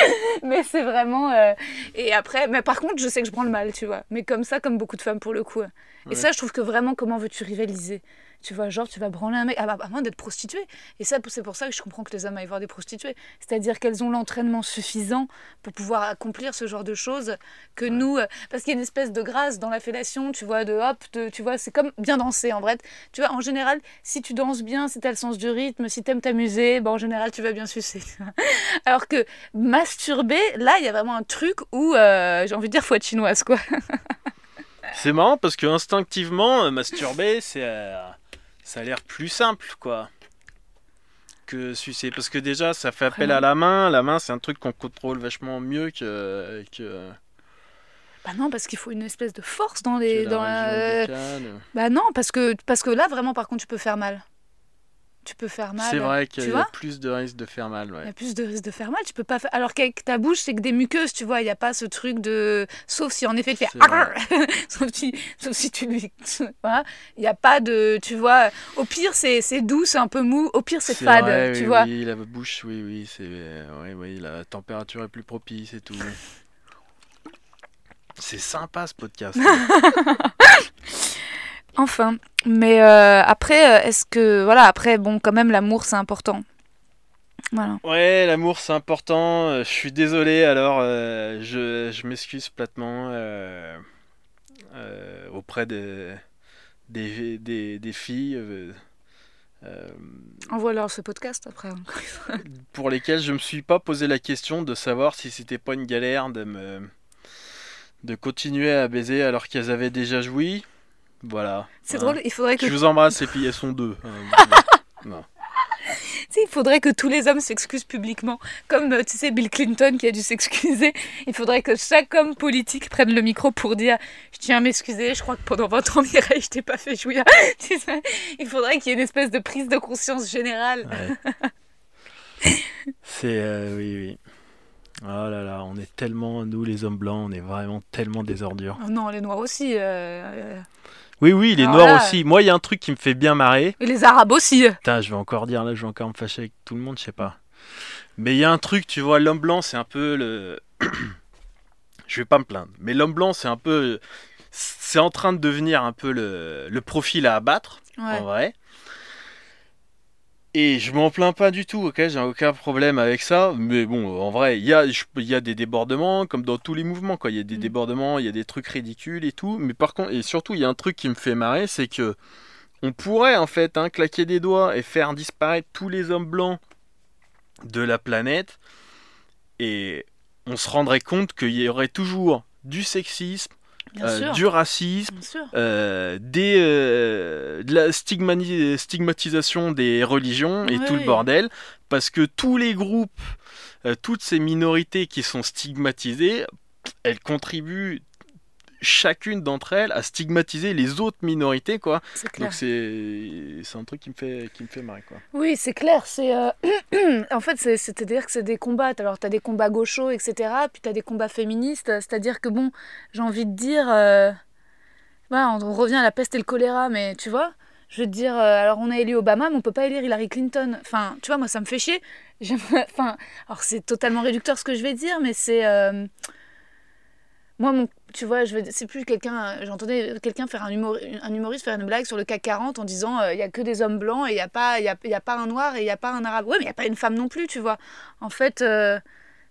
mais c'est vraiment. euh, Et après, mais par contre, je sais que je prends le mal, tu vois. Mais comme ça, comme beaucoup de femmes pour le coup. Et Ouais. ça, je trouve que vraiment, comment veux-tu rivaliser? Tu vois, genre, tu vas branler un mec, bah, à moins d'être prostituée. Et ça, c'est pour ça que je comprends que les hommes aillent voir des prostituées. C'est-à-dire qu'elles ont l'entraînement suffisant pour pouvoir accomplir ce genre de choses que nous. euh, Parce qu'il y a une espèce de grâce dans la fellation, tu vois, de hop, de, tu vois, c'est comme bien danser en vrai. Tu vois, en général, si tu danses bien, si tu as le sens du rythme, si tu aimes t'amuser, ben, en général, tu vas bien sucer. Alors que masturber, là, il y a vraiment un truc où, euh, j'ai envie de dire, faut être chinoise, quoi. C'est marrant parce que instinctivement, euh, masturber, c'est, euh, ça a l'air plus simple, quoi. Que sucer. Parce que déjà, ça fait appel Vraiment. à la main. La main, c'est un truc qu'on contrôle vachement mieux que, que, Bah non, parce qu'il faut une espèce de force dans les. dans la- buccale. Bah non, parce que, parce que là, vraiment, par contre, tu peux faire mal. Tu peux faire mal. C'est vrai qu'il y a plus de risque de faire mal, Il y ouais. a plus de risque de faire mal, tu peux pas faire. Alors qu'avec ta bouche, c'est que des muqueuses, tu vois, il n'y a pas ce truc de. Sauf si en effet tu fais. Sauf, si, sauf si tu lui. Voilà. Il n'y a pas de. Tu vois, au pire, c'est doux, c'est un peu mou. Au pire, c'est fade, vrai, tu oui, vois. Oui, la bouche, oui, oui, c'est, oui, oui, la température est plus propice et tout. C'est sympa ce podcast. Enfin. Mais euh, après, euh, est-ce que. Voilà, après, bon, quand même, l'amour, c'est important. Voilà. Ouais, l'amour c'est important. Euh, Je suis désolé, alors euh, je, je m'excuse platement euh, auprès des, des, des, des filles euh, Envoie-leur ce podcast après. pour lesquelles je me suis pas posé la question de savoir si c'était pas une galère de me de continuer à baiser alors qu'elles avaient déjà joui. Voilà. C'est drôle, il faudrait que Je vous embrasse et puis elles sont deux. Euh, non. Tu sais, il faudrait que tous les hommes s'excusent publiquement, comme euh, tu sais Bill Clinton qui a dû s'excuser. Il faudrait que chaque homme politique prenne le micro pour dire je tiens à m'excuser. Je crois que pendant 20 ans Mireille, je t'ai pas fait jouir. Tu sais, il faudrait qu'il y ait une espèce de prise de conscience générale. Ouais. C'est euh, oui oui. Oh là là, on est tellement nous les hommes blancs, on est vraiment tellement des ordures. Oh non, les noirs aussi. euh, euh, Oui oui, les Alors noirs là- aussi. Moi, il y a un truc qui me fait bien marrer. et les arabes aussi. Putain, je vais encore dire là, je vais encore me fâcher avec tout le monde, je sais pas. Mais il y a un truc, tu vois, l'homme blanc, c'est un peu le. je vais pas me plaindre, mais l'homme blanc, c'est un peu. C'est en train de devenir un peu le, le profil à abattre, Ouais. en vrai. Et je m'en plains pas du tout, ok, j'ai aucun problème avec ça. Mais bon, en vrai, il y a, y des débordements, comme dans tous les mouvements, quoi. Il y a des Mm. débordements, il y a des trucs ridicules et tout. Mais par contre, et surtout, il y a un truc qui me fait marrer, c'est que on pourrait en fait hein, claquer des doigts et faire disparaître tous les hommes blancs de la planète. Et on se rendrait compte qu'il y aurait toujours du sexisme, euh, du racisme, euh, des, euh, de la stigmatisation des religions et Oui, tout le bordel, parce que tous les groupes, toutes ces minorités qui sont stigmatisées, elles contribuent chacune d'entre elles à stigmatiser les autres minorités, quoi. C'est. Donc c'est c'est un truc qui me fait qui me fait marrer, quoi. Oui, c'est clair. C'est euh, en fait, c'est- c'est-à-dire que c'est des combats. Alors, tu as des combats gauchos, etc. Puis tu as des combats féministes. C'est-à-dire que bon, j'ai envie de dire, euh, voilà, on, on revient à la peste et le choléra, mais tu vois, je veux te dire, euh, alors on a élu Obama, mais on peut pas élire Hillary Clinton. Enfin, tu vois, moi, ça me fait chier. Enfin, alors c'est totalement réducteur ce que je vais dire, mais c'est euh, moi, mon, tu vois, je c'est plus quelqu'un. J'entendais quelqu'un faire un, humor, un humoriste faire une blague sur le CAC 40 en disant euh, il y a que des hommes blancs et il n'y a, pas- y a, y a pas un noir et il n'y a pas un arabe. Ouais, mais il n'y a pas une femme non plus, tu vois. En fait, euh,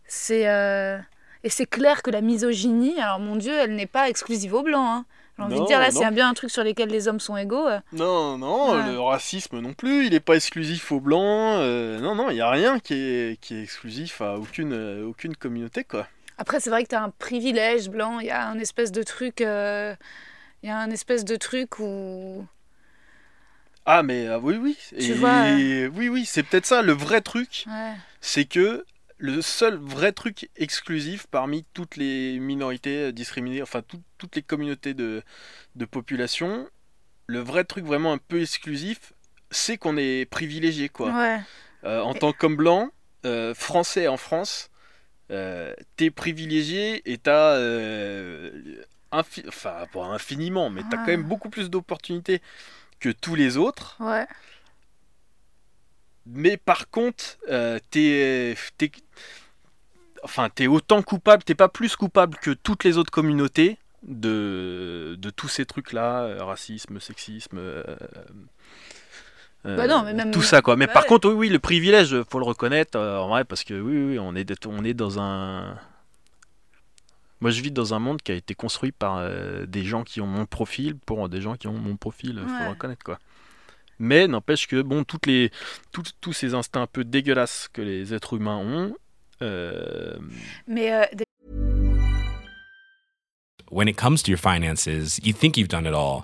c'est. euh, et c'est clair que la misogynie, alors mon Dieu, elle n'est pas exclusive aux blancs. Hein. J'ai envie de dire, là, c'est bien un truc sur lequel les hommes sont égaux. euh. Non, non, Ouais. le racisme non plus, il n'est pas exclusif aux blancs. euh, non, non, il n'y a rien qui est, qui est exclusif à aucune, euh, aucune communauté, quoi. Après, c'est vrai que tu as un privilège blanc, il y a un espèce de truc. euh, Il y a un espèce de truc où. Ah, mais euh, oui, oui. Tu Et- vois, Oui, oui, c'est peut-être ça, le vrai truc, Ouais. c'est que le seul vrai truc exclusif parmi toutes les minorités euh, discriminées, enfin tout- toutes les communautés de, de population, le vrai truc vraiment un peu exclusif, c'est qu'on est privilégié, quoi. Ouais. Euh, en tant qu'homme blanc, euh, français en France, euh, t'es privilégié et t'as, euh, infi- enfin pas infiniment, mais t'as Ah. quand même beaucoup plus d'opportunités que tous les autres. Ouais. Mais par contre, euh, t'es, enfin t'es autant coupable, t'es pas plus coupable que toutes les autres communautés de, de tous ces trucs-là, euh, racisme, sexisme. Euh, Bah non, mais même- tout ça quoi. Mais Ouais. par contre, oui, oui, le privilège, faut le reconnaître euh, en vrai, parce que oui, oui, on est, on est dans un. Moi, je vis dans un monde qui a été construit par euh, des gens qui ont mon profil pour des gens qui ont mon profil. Faut Ouais. le reconnaître quoi. Mais n'empêche que bon, toutes les, tous- tous ces instincts un peu dégueulasses que les êtres humains ont. euh, Mais euh, des- when it comes to your finances, you think you've done it all.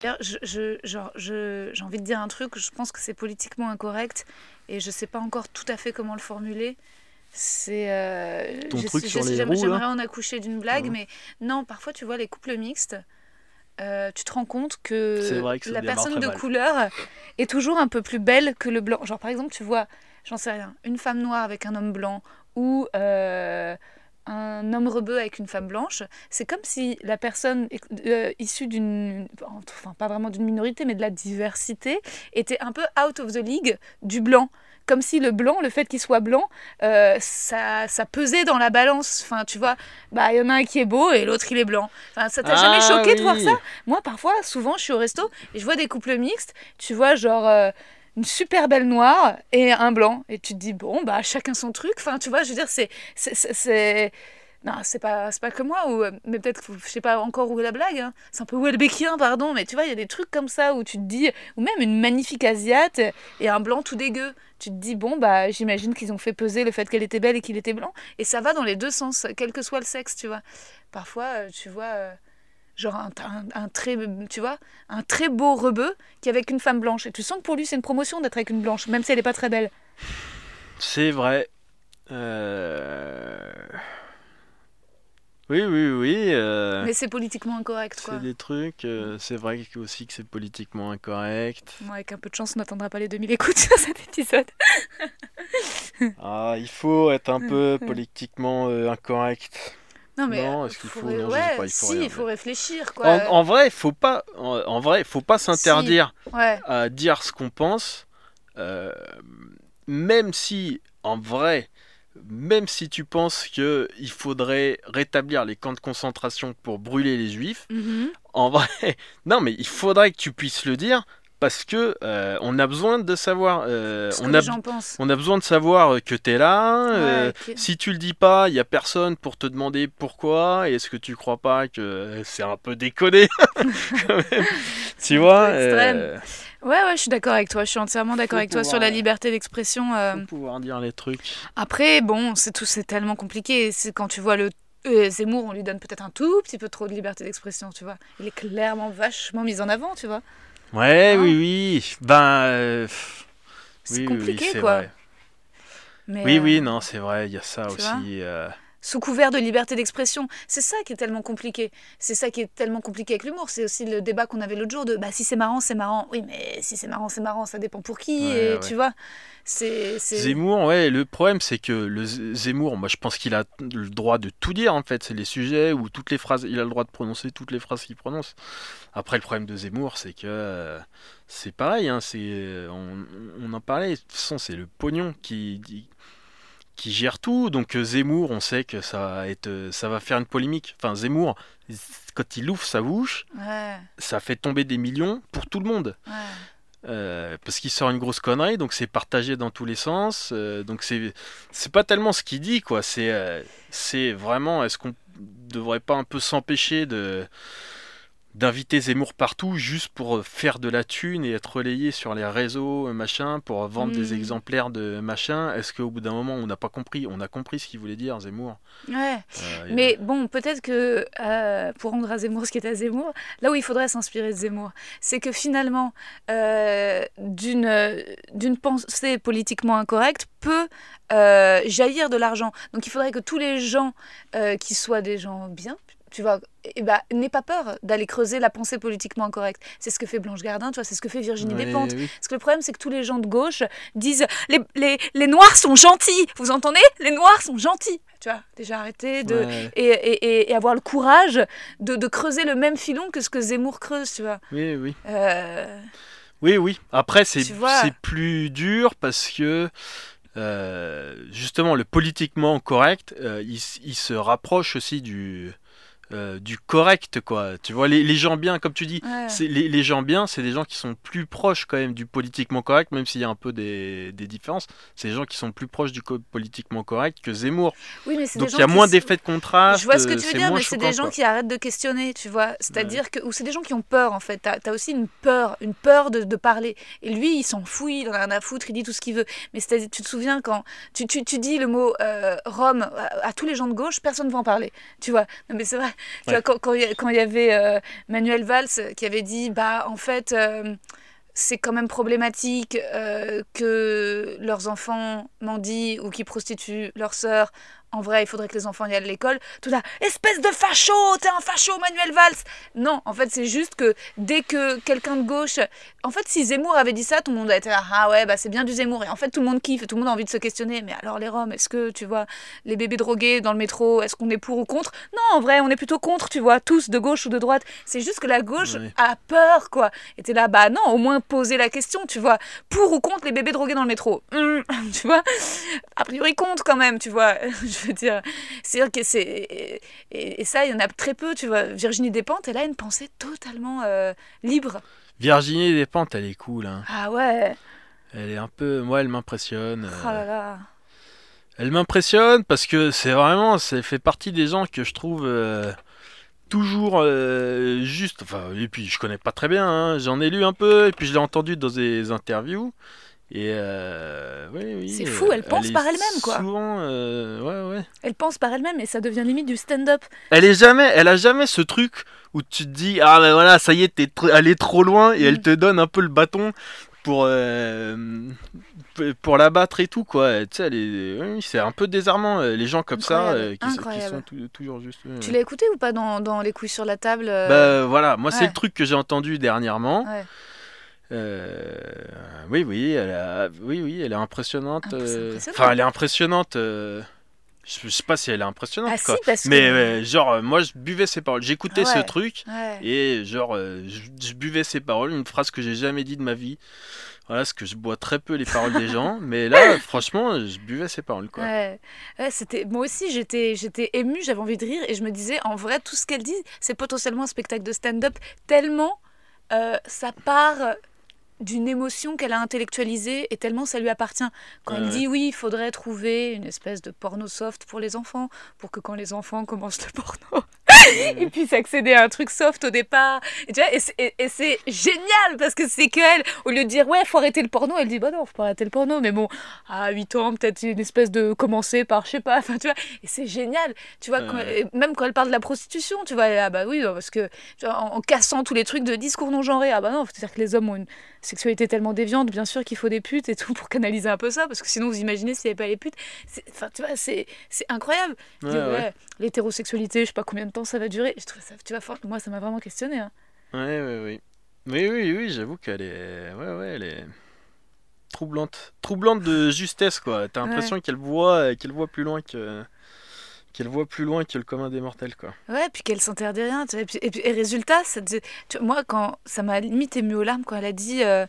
D'ailleurs, je, je- j'ai envie de dire un truc, je pense que c'est politiquement incorrect et je sais pas encore tout à fait comment le formuler. C'est. euh, Ton truc sur les j'aimerais- en accoucher d'une blague, mais non, parfois tu vois les couples mixtes. euh, tu te rends compte que, la personne de mal. couleur est toujours un peu plus belle que le blanc. Genre par exemple, tu vois, j'en sais rien, une femme noire avec un homme blanc ou euh, un homme rebeu avec une femme blanche, c'est comme si la personne euh, issue d'une, enfin pas vraiment d'une minorité, mais de la diversité, était un peu out of the league du blanc. Comme si le blanc, le fait qu'il soit blanc, euh, ça, ça pesait dans la balance. Enfin, tu vois, bah il y en a un qui est beau et l'autre il est blanc. Enfin, ça t'a jamais Ah choqué de voir ça? Moi, parfois, souvent, je suis au resto et je vois des couples mixtes. Tu vois, genre euh, une super belle noire et un blanc. Et tu te dis, bon, bah chacun son truc. Enfin, tu vois, je veux dire, c'est. c'est- Non, c'est pas, c'est pas que moi, ou, euh, mais peut-être, je sais pas encore où est la blague. hein. C'est un peu Welbeckien, pardon, mais tu vois, il y a des trucs comme ça où tu te dis, ou même une magnifique Asiate et un blanc tout dégueu. Tu te dis, bon, bah j'imagine qu'ils ont fait peser le fait qu'elle était belle et qu'il était blanc. Et ça va dans les deux sens, quel que soit le sexe, tu vois. Parfois, euh, tu vois. Genre un, un, un très tu vois un très beau rebeu qui est avec une femme blanche et tu sens que pour lui c'est une promotion d'être avec une blanche même si elle est pas très belle C'est vrai. Euh, Oui, oui, oui. euh, mais c'est politiquement incorrect quoi C'est des trucs. euh, c'est vrai aussi que c'est politiquement incorrect. Moi, avec un peu de chance on n'atteindra pas les 2000 écoutes sur cet épisode Ah, il faut être un peu politiquement euh, incorrect. Non mais Non, euh, est-ce qu'il faut- non, je sais ouais pas, il faut si rien, il faut mais- réfléchir quoi En, en vrai, faut pas. En, en vrai, faut pas s'interdire ouais à dire ce qu'on pense, euh, même si, en vrai, même si tu penses que il faudrait rétablir les camps de concentration pour brûler les juifs, Mhm. en vrai, non, mais il faudrait que tu puisses le dire parce que euh, on a besoin de savoir. euh, on a on a besoin de savoir que tu es là. euh. Si tu le dis pas, il y a personne pour te demander pourquoi. Et est-ce que tu crois pas que c'est un peu déconné Tu vois euh, ouais ouais je suis d'accord avec toi je suis entièrement d'accord avec toi sur la liberté d'expression euh, pouvoir dire les trucs. Après, bon, c'est tout, c'est tellement compliqué. C'est quand tu vois le euh, Zemmour, on lui donne peut-être un tout petit peu trop de liberté d'expression, tu vois. Il est clairement vachement mis en avant, tu vois. Ouais, Ah. oui, oui. Ben. euh, C'est oui, oui, compliqué, c'est quoi. vrai. Mais, Oui, euh, oui, non, c'est vrai. Il y a ça aussi. euh, Sous couvert de liberté d'expression, c'est ça qui est tellement compliqué. C'est ça qui est tellement compliqué avec l'humour. C'est aussi le débat qu'on avait l'autre jour de bah si c'est marrant, c'est marrant. Oui, mais si c'est marrant, c'est marrant. Ça dépend pour qui. Ouais, et ouais. tu vois, c'est c'est- Zemmour, ouais, le problème c'est que le Zemmour, moi je pense qu'il a le droit de tout dire en fait, c'est les sujets ou toutes les phrases, il a le droit de prononcer toutes les phrases qu'il prononce. Après le problème de Zemmour c'est que euh, c'est pareil, hein, c'est, on, on en parlait, de toute façon c'est le pognon qui, qui, gère tout, donc euh, Zemmour on sait que ça va, être, euh, ça va faire une polémique, enfin Zemmour, quand il ouvre sa bouche, Ouais, ça fait tomber des millions pour tout le monde. ouais. Euh, parce qu'il sort une grosse connerie, donc c'est partagé dans tous les sens. euh, donc c'est c'est pas tellement ce qu'il dit, quoi. C'est euh, c'est vraiment est-ce qu'on devrait pas un peu s'empêcher de d'inviter Zemmour partout juste pour faire de la thune et être relayé sur les réseaux, euh, machin, pour vendre des Mm. exemplaires de machin. Est-ce qu'au bout d'un moment on n'a pas compris? On a compris ce qu'il voulait dire, Zemmour. Ouais. Euh, Mais bon, peut-être que euh, pour rendre à Zemmour ce qui est à Zemmour, là où il faudrait s'inspirer de Zemmour, c'est que finalement, euh, d'une euh, d'une pensée politiquement incorrecte peut euh, jaillir de l'argent. Donc il faudrait que tous les gens euh, qui soient des gens bien, tu vois, eh ben, n'aient pas peur d'aller creuser la pensée politiquement incorrecte. C'est ce que fait Blanche Gardin, tu vois, c'est ce que fait Virginie Despentes. oui. Parce que le problème, c'est que tous les gens de gauche disent les, les, les Noirs sont gentils. Vous entendez? Les Noirs sont gentils. Tu vois, déjà arrêter de. Ouais. Et, et, et- et avoir le courage de, de creuser le même filon que ce que Zemmour creuse, tu vois. oui, oui. Euh, Oui, oui. Après, c'est plus dur parce que euh, justement le politiquement correct, euh, il se rapproche aussi du euh, du correct, quoi. Tu vois, les, les gens bien, comme tu dis, ouais. c'est les, les gens bien, c'est des gens qui sont plus proches quand même du politiquement correct, même s'il y a un peu des, des différences. C'est des gens qui sont plus proches du co- politiquement correct que Zemmour. Oui, mais c'est Donc il y a moins d'effets de contraste. Je vois ce que tu veux dire, mais c'est des gens quoi. qui arrêtent de questionner, tu vois. C'est-à-dire que. Ou c'est des gens qui ont peur, en fait. T'as as aussi une peur, une peur de, de parler. Et lui, il s'en fout, il en a rien à foutre, il dit tout ce qu'il veut. Mais c'est-à-dire, tu te souviens quand tu, tu, tu dis le mot euh, Rome à, à tous les gens de gauche, personne ne va en parler. Tu vois. Non, mais c'est vrai. Tu Ouais. vois, quand, quand il y quand avait euh, Manuel Valls qui avait dit, bah, en fait. euh, c'est quand même problématique euh, que leurs enfants mendient ou qui prostituent leur sœur. En vrai, il faudrait que les enfants y aillent à l'école. Tout ça, espèce de facho, t'es un facho, Manuel Valls. Non, en fait, c'est juste que dès que quelqu'un de gauche. En fait, si Zemmour avait dit ça, tout le monde a été là, ah ouais, bah c'est bien du Zemmour. Et en fait, tout le monde kiffe, tout le monde a envie de se questionner. Mais alors, les Roms, est-ce que, tu vois, les bébés drogués dans le métro, est-ce qu'on est pour ou contre? Non, en vrai, on est plutôt contre, tu vois, tous de gauche ou de droite. C'est juste que la gauche a peur, quoi. Et t'es là, bah non, au moins poser la question, tu vois. Pour ou contre les bébés drogués dans le métro? Hum, Tu vois? A priori, contre quand même, tu vois. Je veux dire, c'est que c'est. Et, et- et ça, il y en a très peu, tu vois. Virginie Despentes, elle a une pensée totalement euh, libre. Virginie Despentes, elle est cool. Hein. Ah ouais, Elle est un peu. Moi, elle m'impressionne. oh euh, là là. Elle m'impressionne parce que c'est vraiment. Ça fait partie des gens que je trouve. euh, Toujours euh, juste, enfin, et puis je connais pas très bien, hein, j'en ai lu un peu, et puis je l'ai entendu dans des interviews, et euh, oui, oui. C'est fou, elle pense est par elle-même, quoi. Souvent, euh, ouais, ouais. Elle pense par elle-même et ça devient limite du stand-up. Elle est jamais, elle a jamais ce truc où tu te dis ah ben voilà ça y est t'es tr- allé trop loin et elle Mm. te donne un peu le bâton pour euh, pour la battre et tout quoi. Tu sais elle est, oui, c'est un peu désarmant euh, les gens comme ça Incroyable, qui, sont tou- toujours juste. Tu l'as écouté ou pas dans, dans Les couilles sur la table Bah voilà, moi c'est le truc que j'ai entendu dernièrement. Ouais. Euh, oui oui, elle a, oui oui, elle est impressionnante. Ah, euh. Enfin elle est impressionnante. euh, je sais pas si elle est impressionnante Ah si, parce. Mais euh, genre moi je buvais ses paroles, j'écoutais ouais. ce truc. Ouais. Et genre, je, je buvais ses paroles, une phrase que j'ai jamais dit de ma vie. Voilà, parce que je bois très peu les paroles des gens. Mais là, franchement, je buvais ses paroles, quoi. Ouais, c'était moi aussi j'étais j'étais émue, j'avais envie de rire et je me disais en vrai tout ce qu'elle dit c'est potentiellement un spectacle de stand-up tellement ça part d'une émotion qu'elle a intellectualisée et tellement ça lui appartient. Quand Ouais, elle dit oui, il faudrait trouver une espèce de porno soft pour les enfants, pour que quand les enfants commencent le porno, ils puissent accéder à un truc soft au départ. Et, tu vois, et c'est- et- et c'est génial parce que c'est qu'elle, au lieu de dire ouais, faut arrêter le porno, elle dit bah non, faut pas arrêter le porno, mais bon, à 8 ans, peut-être une espèce de commencer par, je sais pas, enfin tu vois, et c'est génial, tu vois, quand- Ouais. et même quand elle parle de la prostitution, tu vois, là, bah oui, parce que tu vois, en, en cassant tous les trucs de discours non genrés, ah bah non, c'est-à-dire que les hommes ont une sexualité tellement déviante, bien sûr qu'il faut des putes et tout pour canaliser un peu ça, parce que sinon vous imaginez s'il n'y avait pas les putes, enfin tu vois, c'est incroyable. Dire, ouais. ouais, L'hétérosexualité, je sais pas combien de temps ça va durer, je trouve ça, tu vois, for- moi ça m'a vraiment questionné. Hein. Ouais, ouais, oui. Oui, oui, oui, j'avoue qu'elle est. Ouais, ouais, elle est. Troublante. Troublante de justesse, quoi. T'as l'impression qu'elle voit, qu'elle voit plus loin que. Qu'elle voit plus loin que le commun des mortels, quoi. Ouais, puis qu'elle s'interdit rien. tu vois, Et, puis, et, puis- et résultat, ça te- tu vois, moi, quand ça m'a limite ému aux larmes quand elle a dit euh,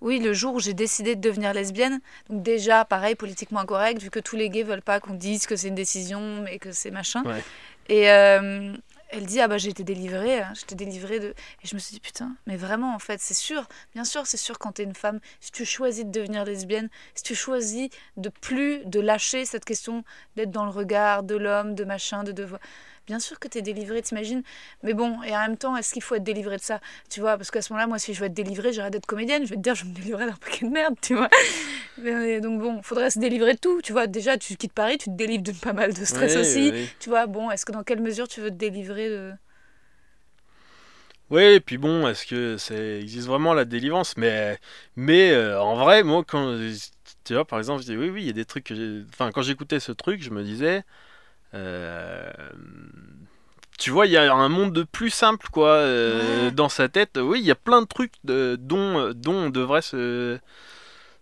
Oui, le jour où j'ai décidé de devenir lesbienne. Donc, déjà, pareil, politiquement incorrect, vu que tous les gays veulent pas qu'on dise que c'est une décision, mais que c'est machin. Ouais. Et euh, elle dit Ah bah, j'ai été délivrée. hein, J'étais délivrée de. Et je me suis dit Putain, mais vraiment, en fait, c'est sûr. Bien sûr, c'est sûr, quand t'es une femme, si tu choisis de devenir lesbienne, si tu choisis de plus de lâcher cette question d'être dans le regard de l'homme, de machin, de devoir. Bien sûr que tu es délivré, t'imagines. Mais bon, et en même temps, est-ce qu'il faut être délivré de ça Tu vois, parce qu'à ce moment-là, moi, si je veux être délivrée, j'arrête d'être comédienne. Je vais te dire, je vais me délivrer d'un paquet de merde, tu vois. Mais, donc bon, faudrait se délivrer de tout. Tu vois, déjà, tu quittes Paris, tu te délivres de pas mal de stress Oui, aussi. oui. Tu vois, bon, est-ce que dans quelle mesure tu veux te délivrer de. Oui, et puis bon, est-ce que ça existe vraiment la délivrance? Mais, mais euh, en vrai, moi, quand tu vois, par exemple, je dis oui, oui, il y a des trucs que j'ai. Enfin, quand j'écoutais ce truc, je me disais. Euh, Tu vois, il y a un monde de plus simple, quoi, euh, Ouais. dans sa tête. Oui, il y a plein de trucs de- dont, dont on devrait se,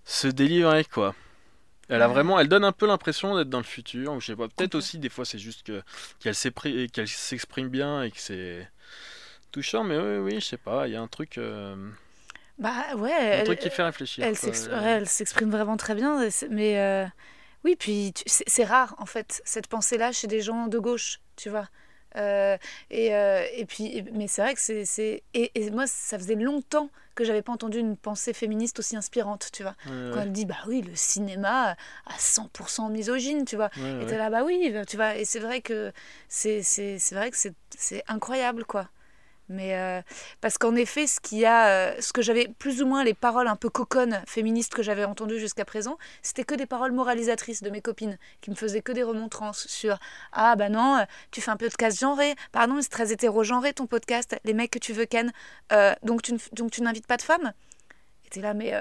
se délivrer, quoi. Elle a Ouais. vraiment, elle donne un peu l'impression d'être dans le futur. ou Je sais pas. Peut-être aussi des fois c'est juste que qu'elle s'exprime bien et que c'est touchant. Mais oui, oui, je sais pas. Il y a un truc, euh, Bah ouais, un elle, truc qui fait réfléchir. elle s'exprime vraiment très bien. Mais euh, oui, puis c'est rare, en fait, cette pensée-là chez des gens de gauche, tu vois. Euh, et, euh, et puis, mais c'est vrai que c'est. c'est- Et, et moi, ça faisait longtemps que j'avais pas entendu une pensée féministe aussi inspirante, tu vois. Ouais, Quand ouais, elle dit, bah oui, le cinéma à 100% misogyne, tu vois. ouais, Et t'es là, bah oui, tu vois. Et c'est vrai que c'est c'est- c'est vrai que c'est c'est incroyable, quoi. Mais euh, parce qu'en effet, ce qu'il y a, euh, ce que j'avais plus ou moins les paroles un peu coconnes féministes que j'avais entendues jusqu'à présent, c'était que des paroles moralisatrices de mes copines qui me faisaient que des remontrances sur ah bah non, euh, tu fais un podcast genré, pardon, c'est très hétéro-genré ton podcast, les mecs que tu veux ken, euh, donc tu donc tu n'invites pas de femmes. Et t'es là, mais.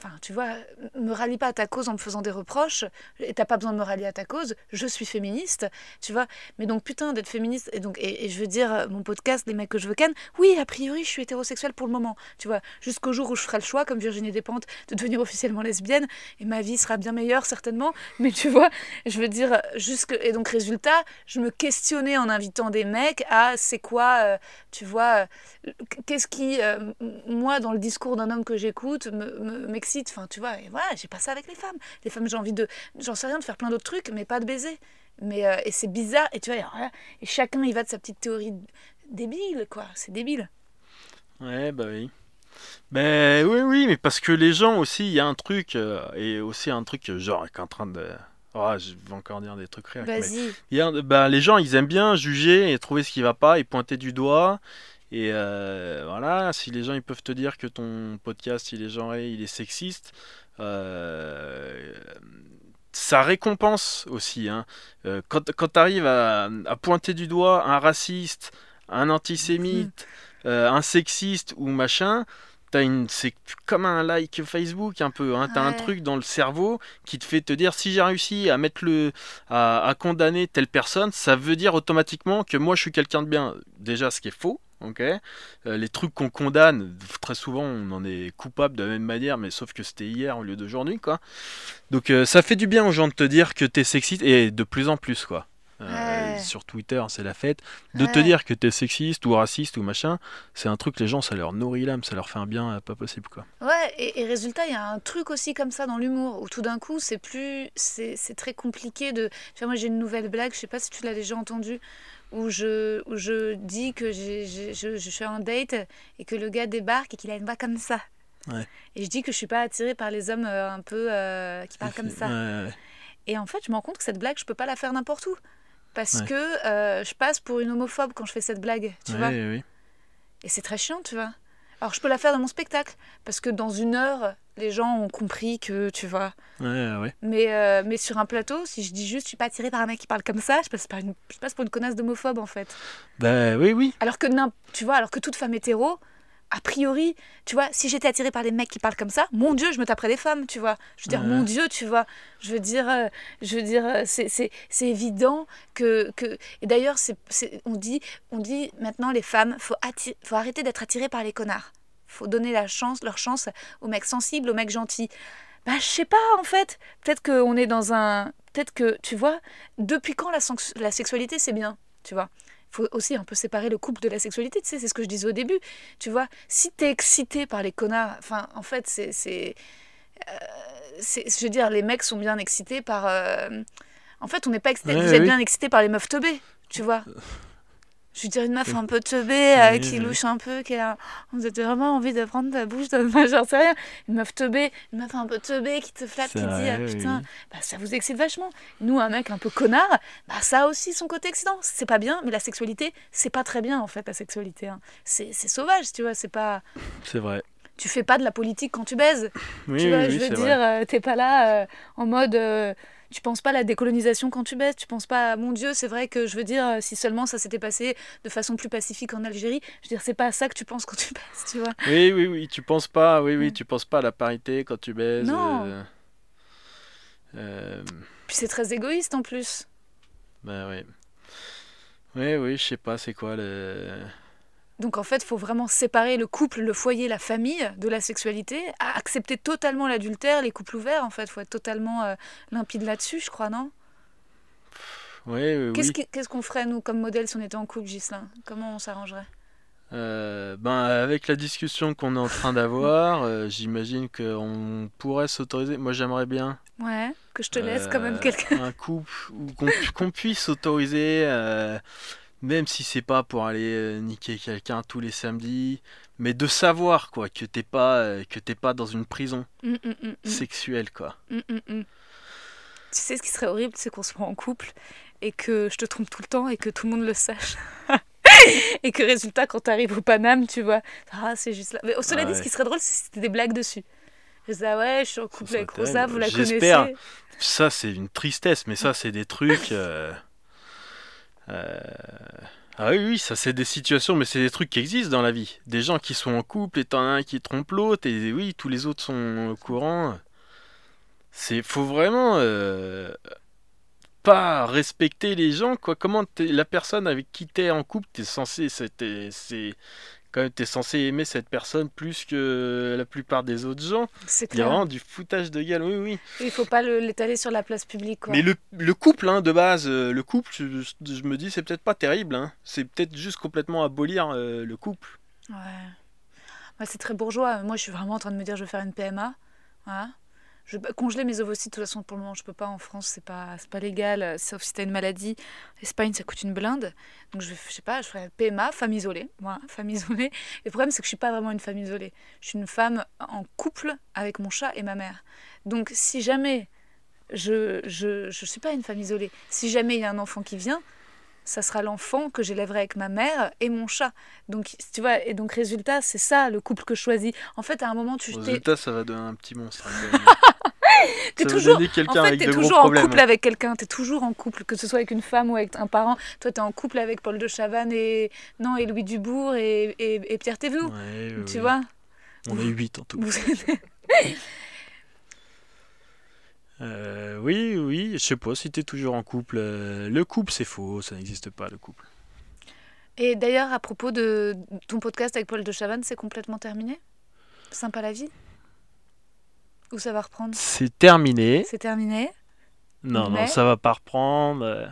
Enfin, tu vois, me rallie pas à ta cause en me faisant des reproches, et t'as pas besoin de me rallier à ta cause, je suis féministe, tu vois. Mais donc, putain, d'être féministe, et donc, et, je veux dire, euh, mon podcast, Les mecs que je veux ken, oui, a priori, je suis hétérosexuelle pour le moment, tu vois, jusqu'au jour où je ferai le choix, comme Virginie Despentes, de devenir officiellement lesbienne, et ma vie sera bien meilleure, certainement, mais tu vois, je veux dire, jusque. Et donc, résultat, je me questionnais en invitant des mecs à c'est quoi, euh, tu vois, euh, qu'est-ce qui, moi, dans le discours d'un homme que j'écoute, me- me- m'excite. Enfin, tu vois, et voilà, j'ai pas ça avec les femmes. Les femmes, j'ai envie de, j'en sais rien, de faire plein d'autres trucs, mais pas de baiser. Mais, euh, et c'est bizarre, et tu vois, et et chacun y va de sa petite théorie débile, quoi. C'est débile. Ouais, bah oui. Ben oui, oui, mais parce que les gens aussi, il y a un truc, euh, et aussi un truc, euh, genre, qui est en train de. Oh, je vais encore dire des trucs mais- Vas-y. Il ben, les gens, ils aiment bien juger et trouver ce qui va pas et pointer du doigt. Et euh, voilà, si les gens ils peuvent te dire que ton podcast il est genré, il est sexiste, euh, ça récompense aussi. Hein. Euh, quand quand tu arrives à, à pointer du doigt un raciste, un antisémite, euh, un sexiste ou machin, t'as une, c'est comme un like Facebook un peu. Hein. T'as un Ouais. truc dans le cerveau qui te fait te dire si j'ai réussi à mettre le, à, à condamner telle personne, ça veut dire automatiquement que moi je suis quelqu'un de bien. Déjà, ce qui est faux. Ok, Euh, les trucs qu'on condamne, très souvent on en est coupable de la même manière, mais sauf que c'était hier au lieu d'aujourd'hui, quoi. Donc euh, ça fait du bien aux gens de te dire que t'es sexiste, et de plus en plus, quoi. Euh, Ouais. Sur Twitter, c'est la fête. De te dire que t'es sexiste ou raciste ou machin, c'est un truc, les gens, ça leur nourrit l'âme, ça leur fait un bien pas possible, quoi. Ouais, et, et résultat, il y a un truc aussi comme ça dans l'humour, où tout d'un coup, c'est plus. C'est très compliqué de. Vois, moi, j'ai une nouvelle blague, je sais pas si tu l'as déjà entendue, où je, où je dis que j'ai- je, je suis en date et que le gars débarque et qu'il a une voix comme ça. Ouais. Et je dis que je suis pas attirée par les hommes euh, un peu euh, qui parlent comme ça. Ouais. Et en fait, je me rends compte que cette blague, je peux pas la faire n'importe où. Parce que euh, je passe pour une homophobe quand je fais cette blague, tu vois. Et c'est très chiant, tu vois. Alors, je peux la faire dans mon spectacle, parce que dans une heure, les gens ont compris que, tu vois. Ouais, ouais. Mais, euh, mais sur un plateau, si je dis juste, je suis pas attirée par un mec qui parle comme ça, je passe, par une, je passe pour une connasse d'homophobe, en fait. Bah oui, oui. Alors que, tu vois, alors que toute femme hétéro, a priori, tu vois, si j'étais attirée par des mecs qui parlent comme ça, mon Dieu, je me taperais des femmes, tu vois. Je veux dire, Ouais. mon Dieu, tu vois. Je veux dire, euh, je veux dire, euh, c'est, évident que, que... Et d'ailleurs, on, dit, on dit maintenant, les femmes, faut, faut arrêter d'être attirées par les connards. Faut donner la chance, leur chance aux mecs sensibles, aux mecs gentils. Bah, je sais pas, en fait. Peut-être qu'on est dans un... Peut-être que, tu vois, depuis quand la, la sexualité, c'est bien, tu vois? Faut aussi un peu séparer le couple de la sexualité, tu sais, c'est ce que je disais au début. Tu vois, si t'es excité par les connards, enfin, en fait, c'est. c'est, euh, je veux dire, les mecs sont bien excités par. euh, En fait, on n'est pas excité. Ouais, Vous êtes bien excité par les meufs teubées, tu vois? Je veux dire, une meuf un peu teubée, euh, qui louche un peu, qui a. Vous avez vraiment envie de prendre ta bouche, de... moi, j'en sais rien. Une meuf teubée, une meuf un peu teubée qui te flatte, qui te dit, ah putain, oui. bah, ça vous excite vachement. Nous, un mec un peu connard, bah, ça a aussi son côté excitant. C'est pas bien, mais la sexualité, c'est pas très bien en fait, la sexualité. hein. C'est sauvage, tu vois, c'est pas. C'est vrai. Tu fais pas de la politique quand tu baises. Oui, tu vois, oui, je veux dire, euh, t'es pas là euh, en mode. Tu penses pas à la décolonisation quand tu baises, tu penses pas, à, mon Dieu, c'est vrai que je veux dire, euh, si seulement ça s'était passé de façon plus pacifique en Algérie, je veux dire, c'est pas à ça que tu penses quand tu baises, tu vois. Oui, oui, oui, tu penses pas, oui, oui, tu penses pas à la parité quand tu baises. Non. euh, euh, Puis c'est très égoïste en plus. bah oui. Oui, oui, je sais pas, c'est quoi le. Donc en fait, il faut vraiment séparer le couple, le foyer, la famille de la sexualité, à accepter totalement l'adultère, les couples ouverts, en fait, il faut être totalement euh, limpide là-dessus, je crois, non? Oui, oui, Qu'est-ce oui. qu'on ferait, nous, comme modèle, si on était en couple, Gislain Comment on s'arrangerait? Euh, ben, avec la discussion qu'on est en train d'avoir, euh, j'imagine qu'on pourrait s'autoriser. Moi, j'aimerais bien. Ouais, que je te laisse quand même euh, quelqu'un. Un couple où qu'on pu- qu'on puisse s'autoriser, euh, même si c'est pas pour aller euh, niquer quelqu'un tous les samedis, mais de savoir quoi que t'es pas euh, que t'es pas dans une prison hum, hum, hum, sexuelle quoi. Tu sais, ce qui serait horrible, c'est qu'on se prend en couple et que je te trompe tout le temps et que tout le monde le sache. et que résultat, quand t'arrives au Paname, tu vois, ah, c'est juste là. Mais oh, cela Ah dit, ce qui serait drôle, c'est si c'était des blagues dessus. Je disais, ah ouais, je suis en couple avec Rosa, terrible. vous la J'espère. connaissez. Ça c'est une tristesse, mais ça c'est des trucs. euh, euh, Ah oui, oui, ça c'est des situations, mais c'est des trucs qui existent dans la vie. Des gens qui sont en couple et t'en as un qui trompe l'autre, et oui, tous les autres sont au courant. C'est faut vraiment euh, pas respecter les gens, quoi. Comment la personne avec qui t'es en couple, t'es censé, c'est quand même t'es censé aimer cette personne plus que la plupart des autres gens. C'est Il y a vraiment du foutage de gueule, oui, oui. Il faut pas le- l'étaler sur la place publique. Quoi. Mais le, le couple, hein, de base, euh, le couple, je, je- je me dis, c'est peut-être pas terrible. Hein. C'est peut-être juste complètement abolir euh, le couple. Ouais. Ouais, c'est très bourgeois. Moi, je suis vraiment en train de me dire, je vais faire une PMA. Voilà. Je congeler mes ovocytes, de toute façon, pour le moment, je peux pas en France, c'est pas, pas légal, euh, sauf si t'as une maladie. L'Espagne, ça coûte une blinde. Donc, je, je sais pas, je ferai PMA, femme isolée. Voilà, femme isolée. Le problème, c'est que je suis pas vraiment une femme isolée. Je suis une femme en couple avec mon chat et ma mère. Donc, si jamais je, je, je suis pas une femme isolée, si jamais il y a un enfant qui vient, ça sera l'enfant que j'élèverai avec ma mère et mon chat. Donc, tu vois, et donc, résultat, c'est ça le couple que je choisis. En fait, à un moment, tu résultat, ça va donner un petit monstre. hein. T'es toujours- en fait, gros toujours en couple avec quelqu'un, t'es toujours en couple, que ce soit avec une femme ou avec un parent. Toi, t'es en couple avec Paul de Chavannes et, non, et Louis Dubourg et, et, et Pierre Thévenoud. Ouais, tu ouais. vois? On est 8 en tout. Euh, oui, oui, je sais pas si t'es toujours en couple. euh, le couple, c'est faux, ça n'existe pas, le couple. Et d'ailleurs, à propos de ton podcast avec Paul de Chavannes, c'est complètement terminé? Sympa la vie? Ou ça va reprendre? C'est terminé. C'est terminé? Non, Mais- non, ça va pas reprendre. euh,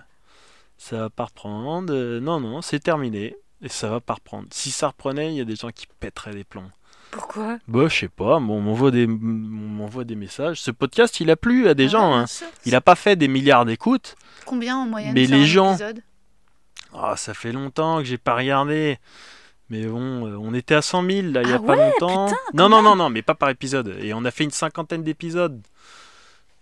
Ça va pas reprendre. Non, non, c'est terminé. Et ça va pas reprendre. Si ça reprenait, il y a des gens qui pèteraient les plombs. Pourquoi Bah, je sais pas, bon, on m'envoie des, on m'envoie des messages. Ce podcast, il a plu à des Ouais, gens. bien hein. Il a pas fait des milliards d'écoutes. Combien en moyenne Mais les gens- épisode Ah, ça fait longtemps que j'ai pas regardé. Mais bon, euh, on était à 100 000 là, il y a Ah pas ouais, longtemps. putain, non, non, non, non, mais pas par épisode. Et on a fait une cinquantaine d'épisodes.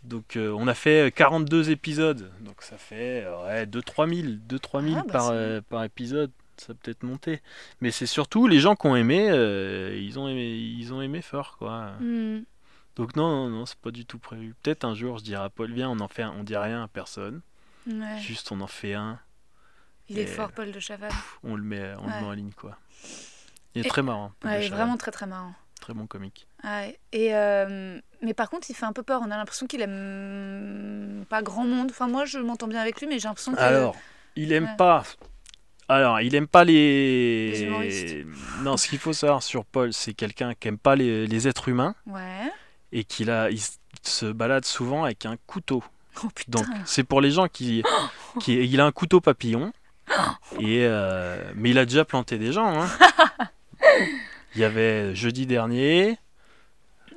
Donc euh, on a fait 42 épisodes. Donc ça fait euh, ouais, 2-3 000, 2-3 000 Ah, bah, par, euh, par épisode. Ça peut être monté. Mais c'est surtout les gens qui ont aimé, euh, ils, ont aimé ils ont aimé fort. quoi. Hmm. Donc non, non, non, c'est pas du tout prévu. Peut-être un jour je dirai à Paul, viens, on en fait un, on dit rien à personne. Ouais. Juste on en fait un. Il est fort, Paul de Chavannes. on le met, on le met en ligne quoi. Il est Et- très marrant, Ouais, il est vraiment très très marrant. très bon comique. Ouais. Et euh, mais par contre, il fait un peu peur. On a l'impression qu'il aime pas grand monde. Enfin, moi, je m'entends bien avec lui, mais j'ai l'impression que. Alors, il aime pas. Alors, il aime pas Les les. humoristes. non, ce qu'il faut savoir sur Paul, c'est quelqu'un qui aime pas les, les êtres humains Ouais. et qu'il a, il s- se balade souvent avec un couteau. Oh putain. Donc, c'est pour les gens qui, qui, il a un couteau papillon. Et euh, mais il a déjà planté des gens. hein. Il y avait jeudi dernier.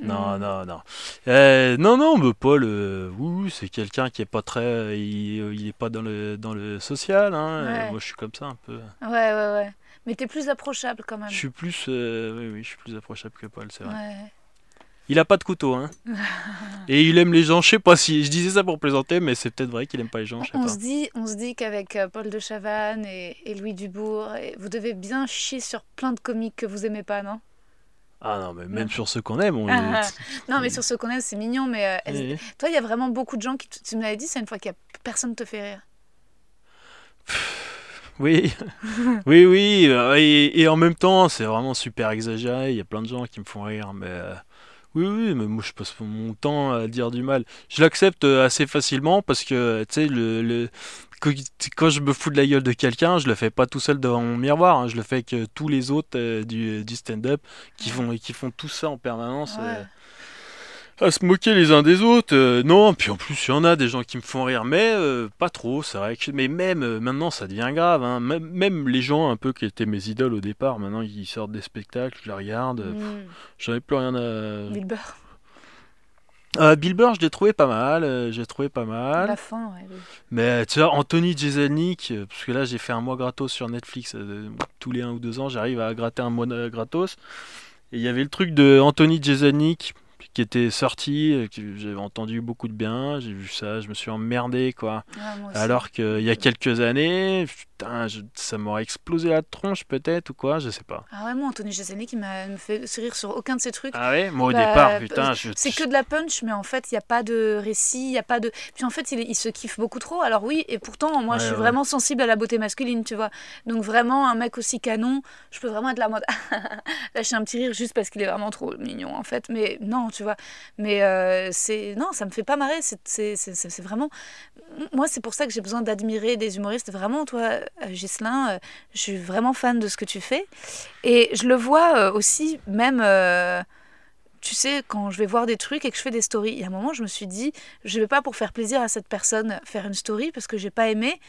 Non, Hmm. non, non. Euh, non, non, mais Paul, euh, c'est quelqu'un qui est pas très. Il, il est pas dans le, dans le social. Hein. Ouais. Euh, Moi, je suis comme ça un peu. Ouais, ouais, ouais. Mais t'es plus approchable quand même. Je suis plus. euh, oui, oui, je suis plus approchable que Paul, c'est vrai. Ouais. Il a pas de couteau, hein. Et il aime les gens. Je sais pas si. Je disais ça pour plaisanter, mais c'est peut-être vrai qu'il aime pas les gens, je sais On pas. se dit, on se dit qu'avec Paul de Chavannes et, et Louis Dubourg, et vous devez bien chier sur plein de comiques que vous aimez pas, non? Ah non, mais même sur ceux qu'on aime, on Ah, est- Non, mais sur ceux qu'on aime, c'est mignon. Mais euh, Oui. toi, il y a vraiment beaucoup de gens qui, tu me l'avais dit, c'est une fois qu'il y a personne te fait rire. Oui, oui, oui, euh, et, et en même temps, c'est vraiment super exagéré. Il y a plein de gens qui me font rire, mais euh, oui, oui, mais moi je passe mon temps à dire du mal. Je l'accepte euh, assez facilement parce que, tu sais, le, le- quand, je me fous de la gueule de quelqu'un, je le fais pas tout seul devant mon miroir. hein. je le fais avec euh, tous les autres euh, du, du stand-up qui font, qui font tout ça en permanence. euh. À se moquer les uns des autres. euh, non, puis en plus, il y en a des gens qui me font rire, mais euh, pas trop, c'est vrai. Que, mais même euh, maintenant, ça devient grave. hein. Même, les gens un peu qui étaient mes idoles au départ, maintenant, ils sortent des spectacles, je les regarde. euh, Mm. J'en ai plus rien à. Bill Burr, Euh, Bill Burr, je l'ai trouvé pas mal. euh, j'ai trouvé pas mal. la fin, ouais. oui. Mais tu vois, Anthony Jeselnik, euh, parce que là, j'ai fait un mois gratos sur Netflix. tous les un ou deux ans, j'arrive à gratter un mois gratos. Et il y avait le truc de Anthony Jeselnik qui était sorti, euh, j'avais entendu beaucoup de bien, j'ai vu ça, je me suis emmerdé quoi. Ouais, aussi. Alors qu'il y a quelques années, putain, je- ça m'aurait explosé la tronche peut-être ou quoi, je sais pas. Ah ouais, moi, Anthony Jeselnik, il m'a fait rire sur aucun de ces trucs. Ah ouais, moi au Bah, départ, putain, je. C'est que de la punch, mais en fait, il n'y a pas de récit, il y a pas de. Puis en fait, il, il se kiffe beaucoup trop. Alors oui, et pourtant, moi, je suis ouais. vraiment sensible à la beauté masculine, tu vois. Donc vraiment, un mec aussi canon, je peux vraiment être en mode lâcher un petit rire juste parce qu'il est vraiment trop mignon, en fait. Mais non, tu vois. Mais euh, c'est non, ça me fait pas marrer. C'est vraiment. Moi, c'est pour ça que j'ai besoin d'admirer des humoristes. Vraiment, toi, euh, Ghislain, euh, je suis vraiment fan de ce que tu fais. Et je le vois aussi, même. tu sais, quand je vais voir des trucs et que je fais des stories, il y a un moment, je me suis dit, je vais pas pour faire plaisir à cette personne faire une story parce que j'ai pas aimé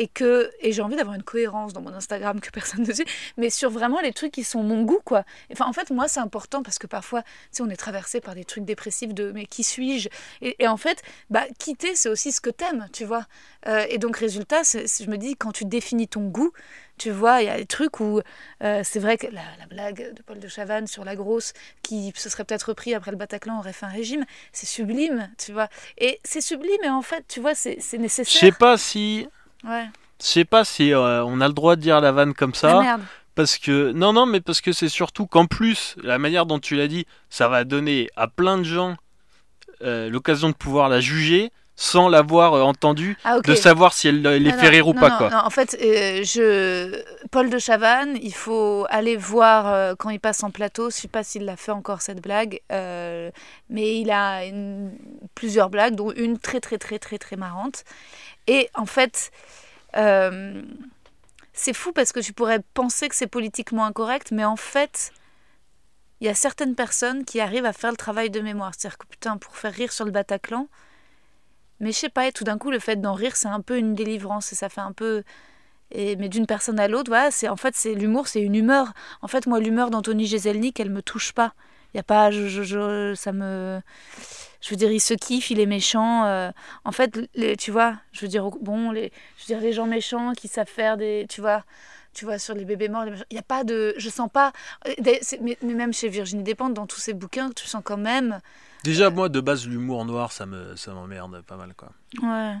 et que et j'ai envie d'avoir une cohérence dans mon Instagram que personne ne suit, mais sur vraiment les trucs qui sont mon goût, quoi. Enfin, en fait, moi, c'est important parce que parfois, tu sais, on est traversé par des trucs dépressifs de mais qui suis-je? Et, en fait, bah, quitter, c'est aussi ce que t'aimes, tu vois. Euh, et donc, résultat, je me dis, quand tu définis ton goût, tu vois, il y a des trucs où euh, c'est vrai que la, la blague de Paul de Chavannes sur la grosse, qui se serait peut-être repris après le Bataclan, aurait fait un régime, c'est sublime, tu vois. Et c'est sublime, et en fait, tu vois, c'est c'est Je nécessaire. sais pas si. Ouais. Je sais pas si euh, on a le droit de dire la vanne comme ça. Ah merde. Parce que non, non, mais parce que c'est surtout qu'en plus, la manière dont tu l'as dit, ça va donner à plein de gens euh, l'occasion de pouvoir la juger sans l'avoir euh, entendue, Ah, de savoir si elle euh, les Non, fait non, rire ou pas non, quoi. en fait, euh, je... Paul de Chavannes, il faut aller voir euh, quand il passe en plateau. Je sais pas s'il l'a fait encore cette blague, euh, mais il a une- plusieurs blagues, dont une très très très très très marrante. Et en fait, euh, c'est fou parce que tu pourrais penser que c'est politiquement incorrect, mais en fait, il y a certaines personnes qui arrivent à faire le travail de mémoire. C'est-à-dire que putain, pour faire rire sur le Bataclan, mais je sais pas, et tout d'un coup, le fait d'en rire, c'est un peu une délivrance et ça fait un peu. Et, mais d'une personne à l'autre, voilà, c'est en fait, c'est l'humour, c'est une humeur. En fait, moi, l'humeur d'Anthony Jeselnik, elle me touche pas. Il y a pas, je, je- je- ça me, je veux dire, il se kiffe, il est méchant. euh, en fait, les, tu vois, je veux dire, bon, les, je veux dire, les gens méchants qui savent faire des, tu vois, tu vois, sur les bébés morts, il y a pas de, je sens pas. euh, mais, mais même chez Virginie Despentes, dans tous ses bouquins, tu sens quand même. Déjà, moi, de base, l'humour noir, ça me, ça m'emmerde pas mal quoi. Ouais.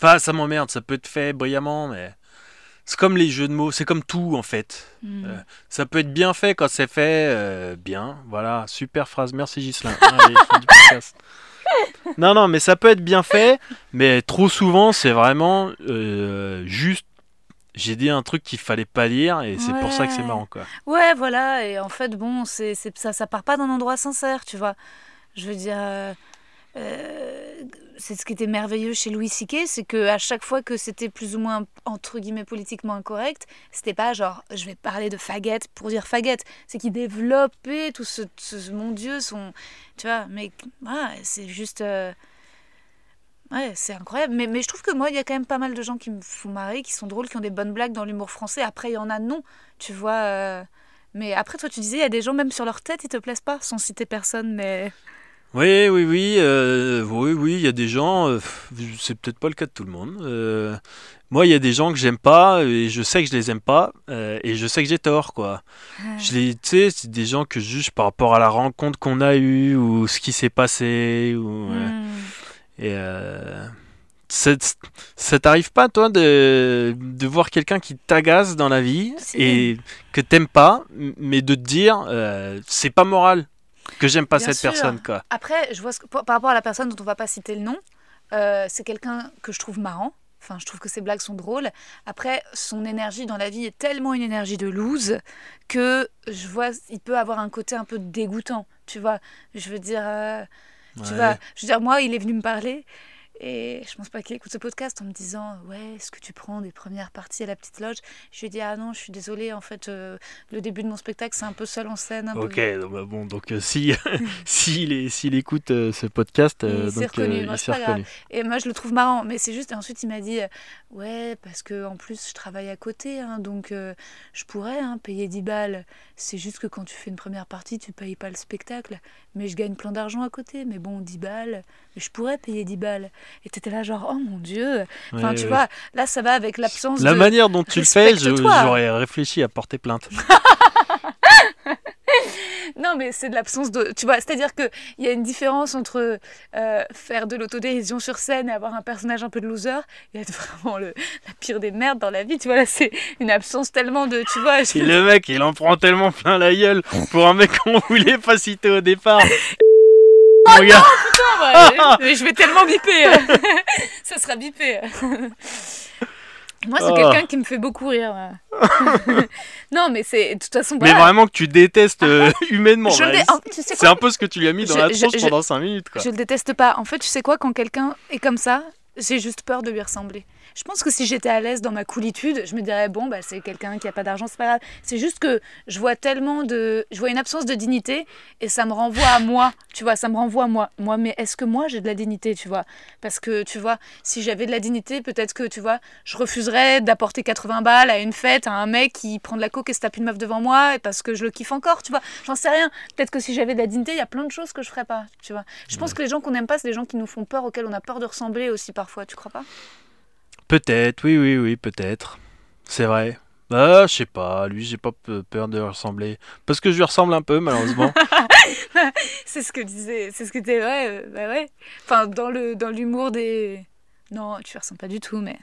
Enfin, ça m'emmerde, ça peut être fait brillamment, mais c'est comme les jeux de mots, c'est comme tout en fait. Hmm. Euh, Ça peut être bien fait quand c'est fait euh, bien. Voilà, super phrase. Merci Gislain. Podcast. Non, non, mais ça peut être bien fait, mais trop souvent, c'est vraiment euh, juste. J'ai dit un truc qu'il fallait pas dire et c'est pour ça que c'est marrant quoi. Ouais, voilà, et en fait, bon, c'est, ça, ça part pas d'un endroit sincère, tu vois. Je veux dire, euh, c'est ce qui était merveilleux chez Louis C.K., c'est que à chaque fois que c'était plus ou moins, entre guillemets, politiquement incorrect, c'était pas genre, je vais parler de faguette pour dire faguette, c'est qu'il développait tout ce, ce- mon Dieu, son, tu vois, mais c'est juste... euh, Ouais, c'est incroyable. Mais, mais je trouve que moi, il y a quand même pas mal de gens qui me font marrer, qui sont drôles, qui ont des bonnes blagues dans l'humour français. Après, il y en a non, tu vois. euh, Mais après, toi, tu disais, il y a des gens, même sur leur tête, ils te plaisent pas, sans citer personne, mais. Oui, oui, oui, euh, oui, oui, il y a des gens, euh, c'est peut-être pas le cas de tout le monde. euh, moi, il y a des gens que j'aime pas et je sais que je les aime pas et je sais que j'ai tort, quoi. Je les, tu sais, c'est des gens que je juge par rapport à la rencontre qu'on a eue ou ce qui s'est passé ou Hmm. et ça, t'arrive pas toi de, de voir quelqu'un qui t'agace dans la vie et que t'aimes pas, mais de te dire c'est pas moral que j'aime pas Bien cette sûr. personne, quoi. Après, je vois ce que- par rapport à la personne dont on va pas citer le nom, euh, c'est quelqu'un que je trouve marrant. Enfin, je trouve que ses blagues sont drôles. Après, son énergie dans la vie est tellement une énergie de loose que je vois, il peut avoir un côté un peu dégoûtant. Tu vois, je veux dire, euh, tu Ouais. vois, je veux dire, moi, il est venu me parler et je pense pas qu'il écoute ce podcast en me disant, ouais, est-ce que tu prends des premières parties à la petite loge? Je lui ai dit, ah non, je suis désolée, en fait, euh, le début de mon spectacle, c'est un peu seul en scène. Un peu- Ok, donc, bah, bon, donc euh, si s'il s'il écoute euh, ce podcast, Il s'est reconnu, moi, il reconnu. Et moi, je le trouve marrant. Mais c'est juste, et ensuite, il m'a dit Ouais, parce que en plus, je travaille à côté. hein, donc, je pourrais hein, payer 10 balles. C'est juste que quand tu fais une première partie, tu payes pas le spectacle. Mais je gagne plein d'argent à côté. Mais bon, 10 balles, je pourrais payer 10 balles. Et t'étais là, genre, oh mon Dieu. Enfin, Ouais, tu ouais. vois, là, ça va avec l'absence La de. manière dont tu le fais, j'aurais réfléchi à porter plainte. Non, mais c'est de l'absence de. Tu vois, c'est-à-dire qu'il y a une différence entre euh, faire de l'autodérision sur scène et avoir un personnage un peu de loser et être vraiment le, la pire des merdes dans la vie. Tu vois, là, c'est une absence tellement de. Tu vois, je- le mec, il en prend tellement plein la gueule pour un mec qu'on voulait pas citer au départ. Mon gars, Ouais, mais je vais tellement biper. Ça sera bipé. Moi, c'est Oh. quelqu'un qui me fait beaucoup rire. non, mais c'est de toute façon. mais voilà. vraiment que tu détestes euh, humainement. Je là. le dé- en- tu sais C'est un peu ce que tu lui as mis dans Je- la tronche je- pendant 5 minutes, quoi. Je le déteste pas. En fait, tu sais quoi, quand quelqu'un est comme ça, j'ai juste peur de lui ressembler. Je pense que si j'étais à l'aise dans ma coolitude, je me dirais bon bah c'est quelqu'un qui a pas d'argent, c'est pas grave. C'est juste que je vois tellement de, je vois une absence de dignité et ça me renvoie à moi. Tu vois, ça me renvoie à moi. Moi, mais est-ce que moi j'ai de la dignité, tu vois? Parce que tu vois, si j'avais de la dignité, peut-être que tu vois, je refuserais d'apporter 80 balles à une fête à un mec qui prend de la coke et se tape une meuf devant moi et parce que je le kiffe encore, tu vois. J'en sais rien. Peut-être que si j'avais de la dignité, il y a plein de choses que je ferais pas, tu vois. Je pense que les gens qu'on n'aime pas, c'est les gens qui nous font peur, auxquels on a peur de ressembler aussi parfois, tu crois pas? Peut-être, oui, oui, oui, peut-être. C'est vrai. Ah, je sais pas, lui, j'ai pas pe- peur de lui ressembler. Parce que je lui ressemble un peu, malheureusement. C'est ce que disait, c'est ce que t'es, ouais, euh, bah ouais. Enfin, dans le dans l'humour des. Non, tu ressembles pas du tout, mais.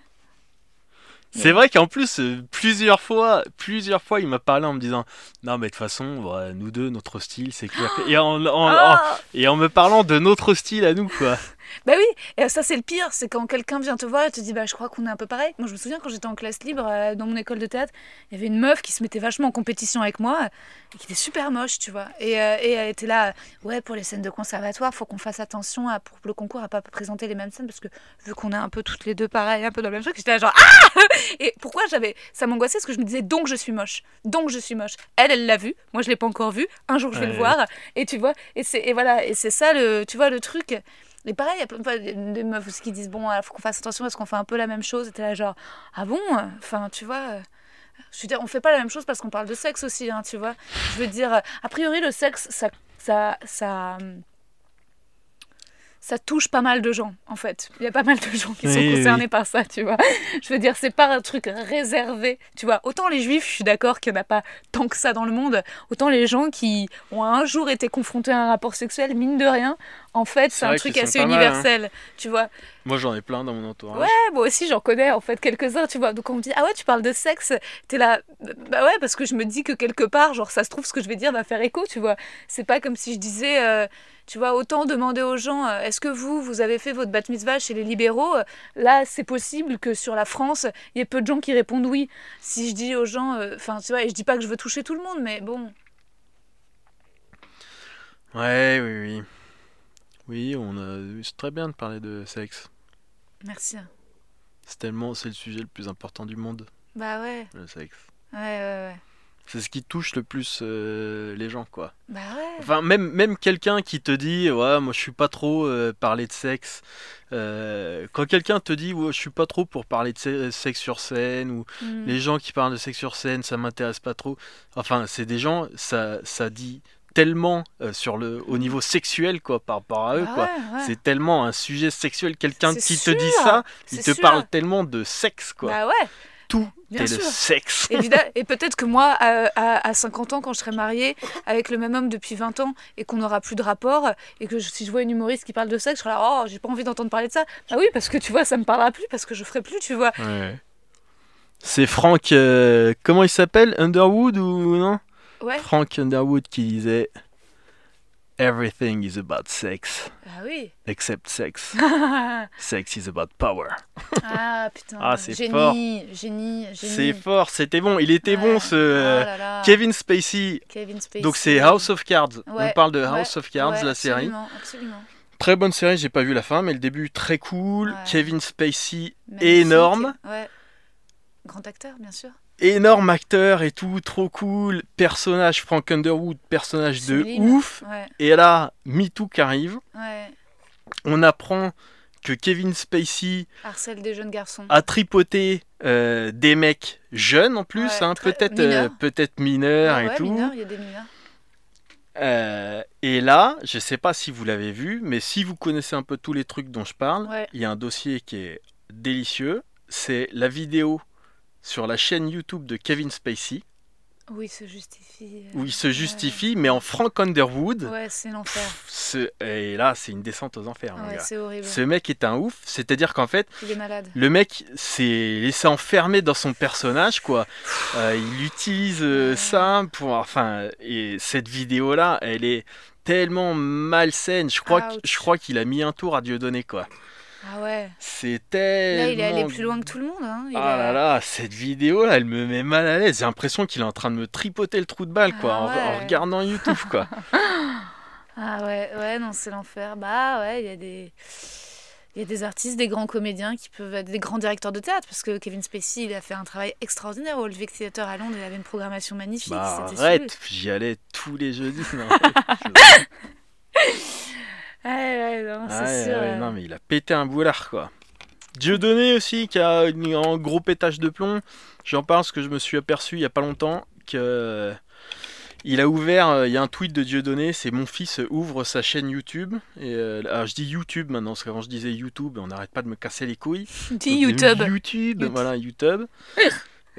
C'est vrai qu'en plus, euh, plusieurs fois, plusieurs fois, il m'a parlé en me disant Non, mais de toute façon, ouais, nous deux, notre style, c'est clair. Et en, en- en- Ah et en me parlant de notre style à nous, quoi. Bah oui, et ça c'est le pire, c'est quand quelqu'un vient te voir et te dit bah je crois qu'on est un peu pareil. Moi je me souviens quand j'étais en classe libre euh, dans mon école de théâtre, il y avait une meuf qui se mettait vachement en compétition avec moi et qui était super moche, tu vois. Et, euh, et elle était là, euh, ouais pour les scènes de conservatoire, faut qu'on fasse attention à, pour le concours à pas présenter les mêmes scènes parce que vu qu'on est un peu toutes les deux pareilles, un peu dans le même truc, j'étais là genre ah Et pourquoi j'avais ça m'angoissait parce que je me disais donc je suis moche, donc je suis moche. Elle elle l'a vu, moi je l'ai pas encore vu. Un jour je vais Ouais. le voir et tu vois et c'est et voilà et c'est ça le tu vois le truc. Et pareil, il y a plein de fois des meufs aussi qui disent Bon, il faut qu'on fasse attention parce qu'on fait un peu la même chose. Et t'es là, genre, ah bon? Enfin, tu vois. euh, Je veux dire, on fait pas la même chose parce qu'on parle de sexe aussi, hein, tu vois. Je veux dire, euh, a priori, le sexe, ça. ça, ça ça touche pas mal de gens, en fait. Il y a pas mal de gens qui sont Oui, concernés oui. par ça, tu vois. Je veux dire, c'est pas un truc réservé, tu vois. Autant les juifs, je suis d'accord qu'il n'y en a pas tant que ça dans le monde, autant les gens qui ont un jour été confrontés à un rapport sexuel, mine de rien, en fait, c'est un truc assez mal, hein. universel, tu vois. Moi, j'en ai plein dans mon entourage. Ouais, moi aussi j'en connais en fait quelques-uns, tu vois. Donc on me dit ah ouais tu parles de sexe, t'es là, bah ouais parce que je me dis que quelque part genre ça se trouve ce que je vais dire va faire écho, tu vois. C'est pas comme si je disais, euh, tu vois, autant demander aux gens euh, est-ce que vous vous avez fait votre bat mitzvah chez les libéraux Euh, Là c'est possible que sur la France il y ait peu de gens qui répondent oui. Si je dis aux gens, euh, enfin tu vois, et je dis pas que je veux toucher tout le monde, mais bon. Ouais, oui, oui. Oui, on a... c'est très bien de parler de sexe. Merci. C'est tellement, c'est le sujet le plus important du monde, Bah ouais, le sexe. ouais ouais ouais. C'est ce qui touche le plus euh, les gens, quoi. Bah ouais. Enfin, même, même quelqu'un qui te dit, ouais, moi je suis pas trop euh, parler de sexe. euh, quand quelqu'un te dit, ouais, je suis pas trop pour parler de se- sexe sur scène, ou Mm. les gens qui parlent de sexe sur scène, ça m'intéresse pas trop. Enfin, c'est des gens, ça, ça dit tellement euh, sur le, au niveau sexuel, quoi, par rapport à eux, Bah quoi. ouais, ouais. C'est tellement un sujet sexuel. Quelqu'un qui sûr, te dit ça, il te sûr. parle tellement de sexe, quoi. Bah ouais. Tout bien est le sexe. Évidemment. Et peut-être que moi, à, à- à 50 ans, quand je serai mariée avec le même homme depuis 20 ans et qu'on n'aura plus de rapport, et que je- si je vois une humoriste qui parle de sexe, je serai là, oh, j'ai pas envie d'entendre parler de ça. Bah oui, parce que tu vois, ça me parlera plus, parce que je ferai plus, tu vois. Ouais. C'est Frank, euh, comment il s'appelle? Underwood ou non? Ouais. Frank Underwood qui disait Everything is about sex, Ah oui. except sex. sex is about power. ah putain. Ah, c'est génie, fort. génie, génie. C'est fort, c'était bon, il était Ouais. bon ce Oh là là. Kevin Spacey. Kevin Spacey. Donc c'est House of Cards. Ouais, On parle de ouais, House of Cards, la série. Absolument, absolument. Très bonne série, j'ai pas vu la fin, mais le début très cool. Kevin Spacey, Magnifique. énorme. Ouais. Grand acteur, bien sûr. Énorme acteur et tout, trop cool. Personnage Frank Underwood, personnage de ouf. Ouais, Et là, MeToo qui arrive. ouais. On apprend que Kevin Spacey Harcèle des jeunes garçons. a tripoté euh, des mecs jeunes en plus, Ouais, hein, peut-être mineurs. euh, peut-être mineurs et tout. mineurs, il y a des mineurs. Euh, et là, je sais pas si vous l'avez vu, mais si vous connaissez un peu tous les trucs dont je parle, il y a un dossier qui est délicieux. C'est la vidéo sur la chaîne YouTube de Kevin Spacey. Oui, se justifie. où il se justifie, mais en Frank Underwood, Ouais, c'est l'enfer. ce- et là, c'est une descente aux enfers, Ouais, c'est horrible. Ce mec est un ouf, c'est-à-dire qu'en fait, Il est malade. le mec s'est laissé enfermer dans son personnage, quoi. Euh, il utilise euh, ça pour. Enfin, et cette vidéo-là, elle est tellement malsaine. Je crois, que- Ouch. je crois qu'il a mis un tour à Dieudonné, quoi. Ah ouais. Tellement. Là, il est allé plus loin que tout le monde. Hein. Il Ah a- là là, cette vidéo là, elle me met mal à l'aise. J'ai l'impression qu'il est en train de me tripoter le trou de balle, quoi, Ah en- en, ouais. regardant YouTube, quoi. Ah ouais, ouais, non, c'est l'enfer. Bah ouais, il y a des. Il y a des artistes, des grands comédiens qui peuvent être des grands directeurs de théâtre, parce que Kevin Spacey, il a fait un travail extraordinaire au Olympic Theatre à Londres, il avait une programmation magnifique. Bah c'était arrête, j'y allais tous les jeudis. Non, ouais, non, c'est Ah sûr. non, mais il a pété un boulard, quoi. Dieudonné aussi, qui a une- un gros pétage de plomb. J'en parle parce que je me suis aperçu il y a pas longtemps que. euh, Il a ouvert, euh, il y a un tweet de Dieudonné, c'est mon fils ouvre sa chaîne YouTube. Et, euh, alors je dis YouTube maintenant, parce qu'avant je disais YouTube, on n'arrête pas de me casser les couilles. Dis Donc, YouTube. YouTube, YouTube. voilà, YouTube.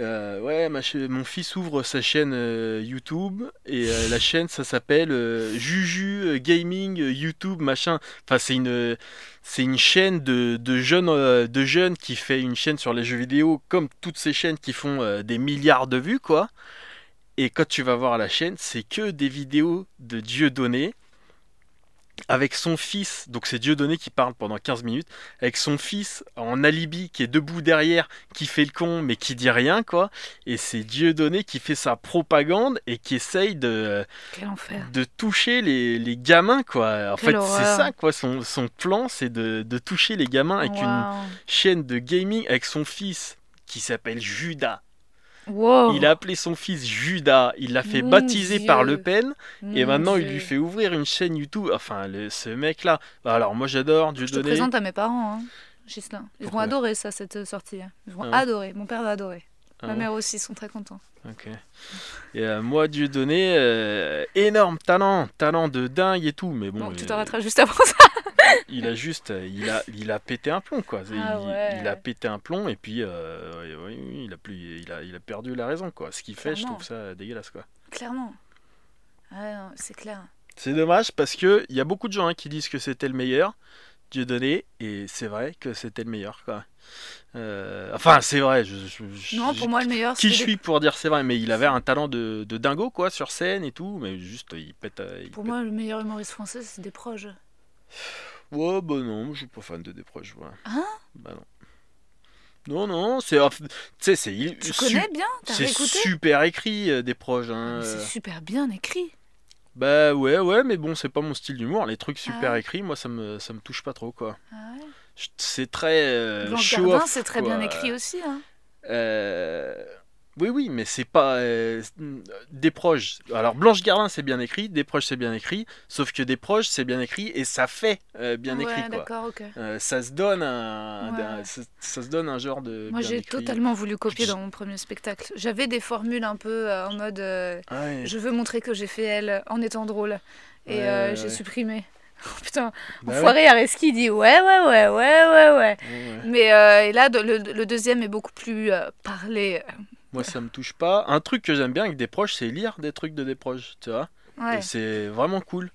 Euh, ouais, mon fils ouvre sa chaîne euh, YouTube et euh, la chaîne ça s'appelle Juju Gaming YouTube machin. Enfin c'est une c'est une chaîne de, de jeunes de jeunes qui fait une chaîne sur les jeux vidéo comme toutes ces chaînes qui font des milliards de vues quoi. Et quand tu vas voir la chaîne, c'est que des vidéos de Dieudonné avec son fils, donc c'est Dieudonné qui parle pendant 15 minutes, avec son fils en alibi qui est debout derrière, qui fait le con mais qui dit rien quoi, et c'est Dieudonné qui fait sa propagande et qui essaye de, Quel enfer. de toucher les, les gamins quoi. En Quelle fait c'est ça quoi, son, son plan c'est de, de toucher les gamins avec une chaîne de gaming avec son fils qui s'appelle Judas. Wow. Il a appelé son fils Judas, il l'a fait Mon baptiser par. Le Pen et maintenant, il lui fait ouvrir une chaîne YouTube. Enfin, le- ce mec-là. Bah, alors, moi, j'adore Je te présente à mes parents, hein. Ils vont adorer ça, cette sortie. hein. Ils vont Ah ouais. adorer. Mon père va adorer. Ah Ma bon mère aussi, ils sont très contents. Ok. Et euh, moi, Dieudonné, euh, énorme talent, talent de dingue et tout. Mais bon, Donc tu t'arrêteras juste avant ça. il a juste, il a, il a pété un plomb, quoi. Il, Ah ouais. il a pété un plomb et puis, euh, oui, oui, il a plus, il a, il a perdu la raison, quoi. Ce qu'il fait, je Clairement. trouve ça dégueulasse, quoi. Clairement. Ouais, c'est clair. C'est dommage parce que il y a beaucoup de gens hein, qui disent que c'était le meilleur, Dieudonné, et c'est vrai que c'était le meilleur, quoi. Euh, enfin, c'est vrai. Je, je- Non, pour moi, le meilleur, Qui je suis pour dire c'est vrai, mais il avait un talent de, de dingo quoi sur scène et tout, mais juste il pète. euh, il Pour pète. moi, le meilleur humoriste français, c'est des proches. Ouais, bah non, je suis pas fan de Desproges. Voilà. Hein? Bah non. Non, non, c'est. Tu sais, c'est. il- Tu connais bien T'as C'est super écrit euh, des proches. Hein. Euh. C'est super bien écrit. Bah ouais, ouais, mais bon, c'est pas mon style d'humour. Les trucs super ouais. écrits, moi, ça me, ça me touche pas trop, quoi. Ah ouais. C'est très. euh, show c'est très quoi. bien écrit aussi. Hein. Euh, Oui, oui, mais c'est pas euh, des proches. Alors Blanche Gardin, c'est bien écrit, des proches, c'est bien écrit. Sauf que des proches, c'est bien écrit et ça fait euh, bien ouais, écrit, quoi. d'accord, ok. Euh, ça se donne un, Ouais. un- ça, ça se donne un genre de. Moi, j'ai totalement voulu copier dans mon premier spectacle. J'avais des formules un peu euh, en mode euh, Ah ouais. je veux montrer que j'ai fait elle en étant drôle. Et euh, j'ai supprimé. Oh, putain, Bah enfoiré Areski dit ouais, ouais, ouais, ouais, ouais, ouais. Mais euh, et là, le, le deuxième est beaucoup plus euh, parlé. Moi, ça me touche pas. Un truc que j'aime bien avec des proches, c'est lire des trucs de des proches, tu vois. Ouais. Et c'est vraiment cool.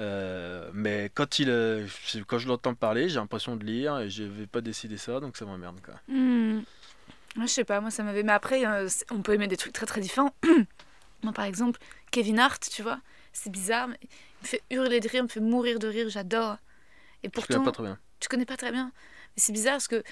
Euh, mais quand il, euh, quand je l'entends parler, j'ai l'impression de lire et je vais pas décider ça, donc ça m'emmerde quoi. Moi, je sais pas, moi ça m'avait. Mais après, euh, on peut aimer des trucs très très différents. moi, par exemple, Kevin Hart, tu vois, c'est bizarre, mais il me fait hurler de rire, il me fait mourir de rire, j'adore. Et Je connais pourtant, pas très bien. tu connais pas très bien. Mais c'est bizarre parce que,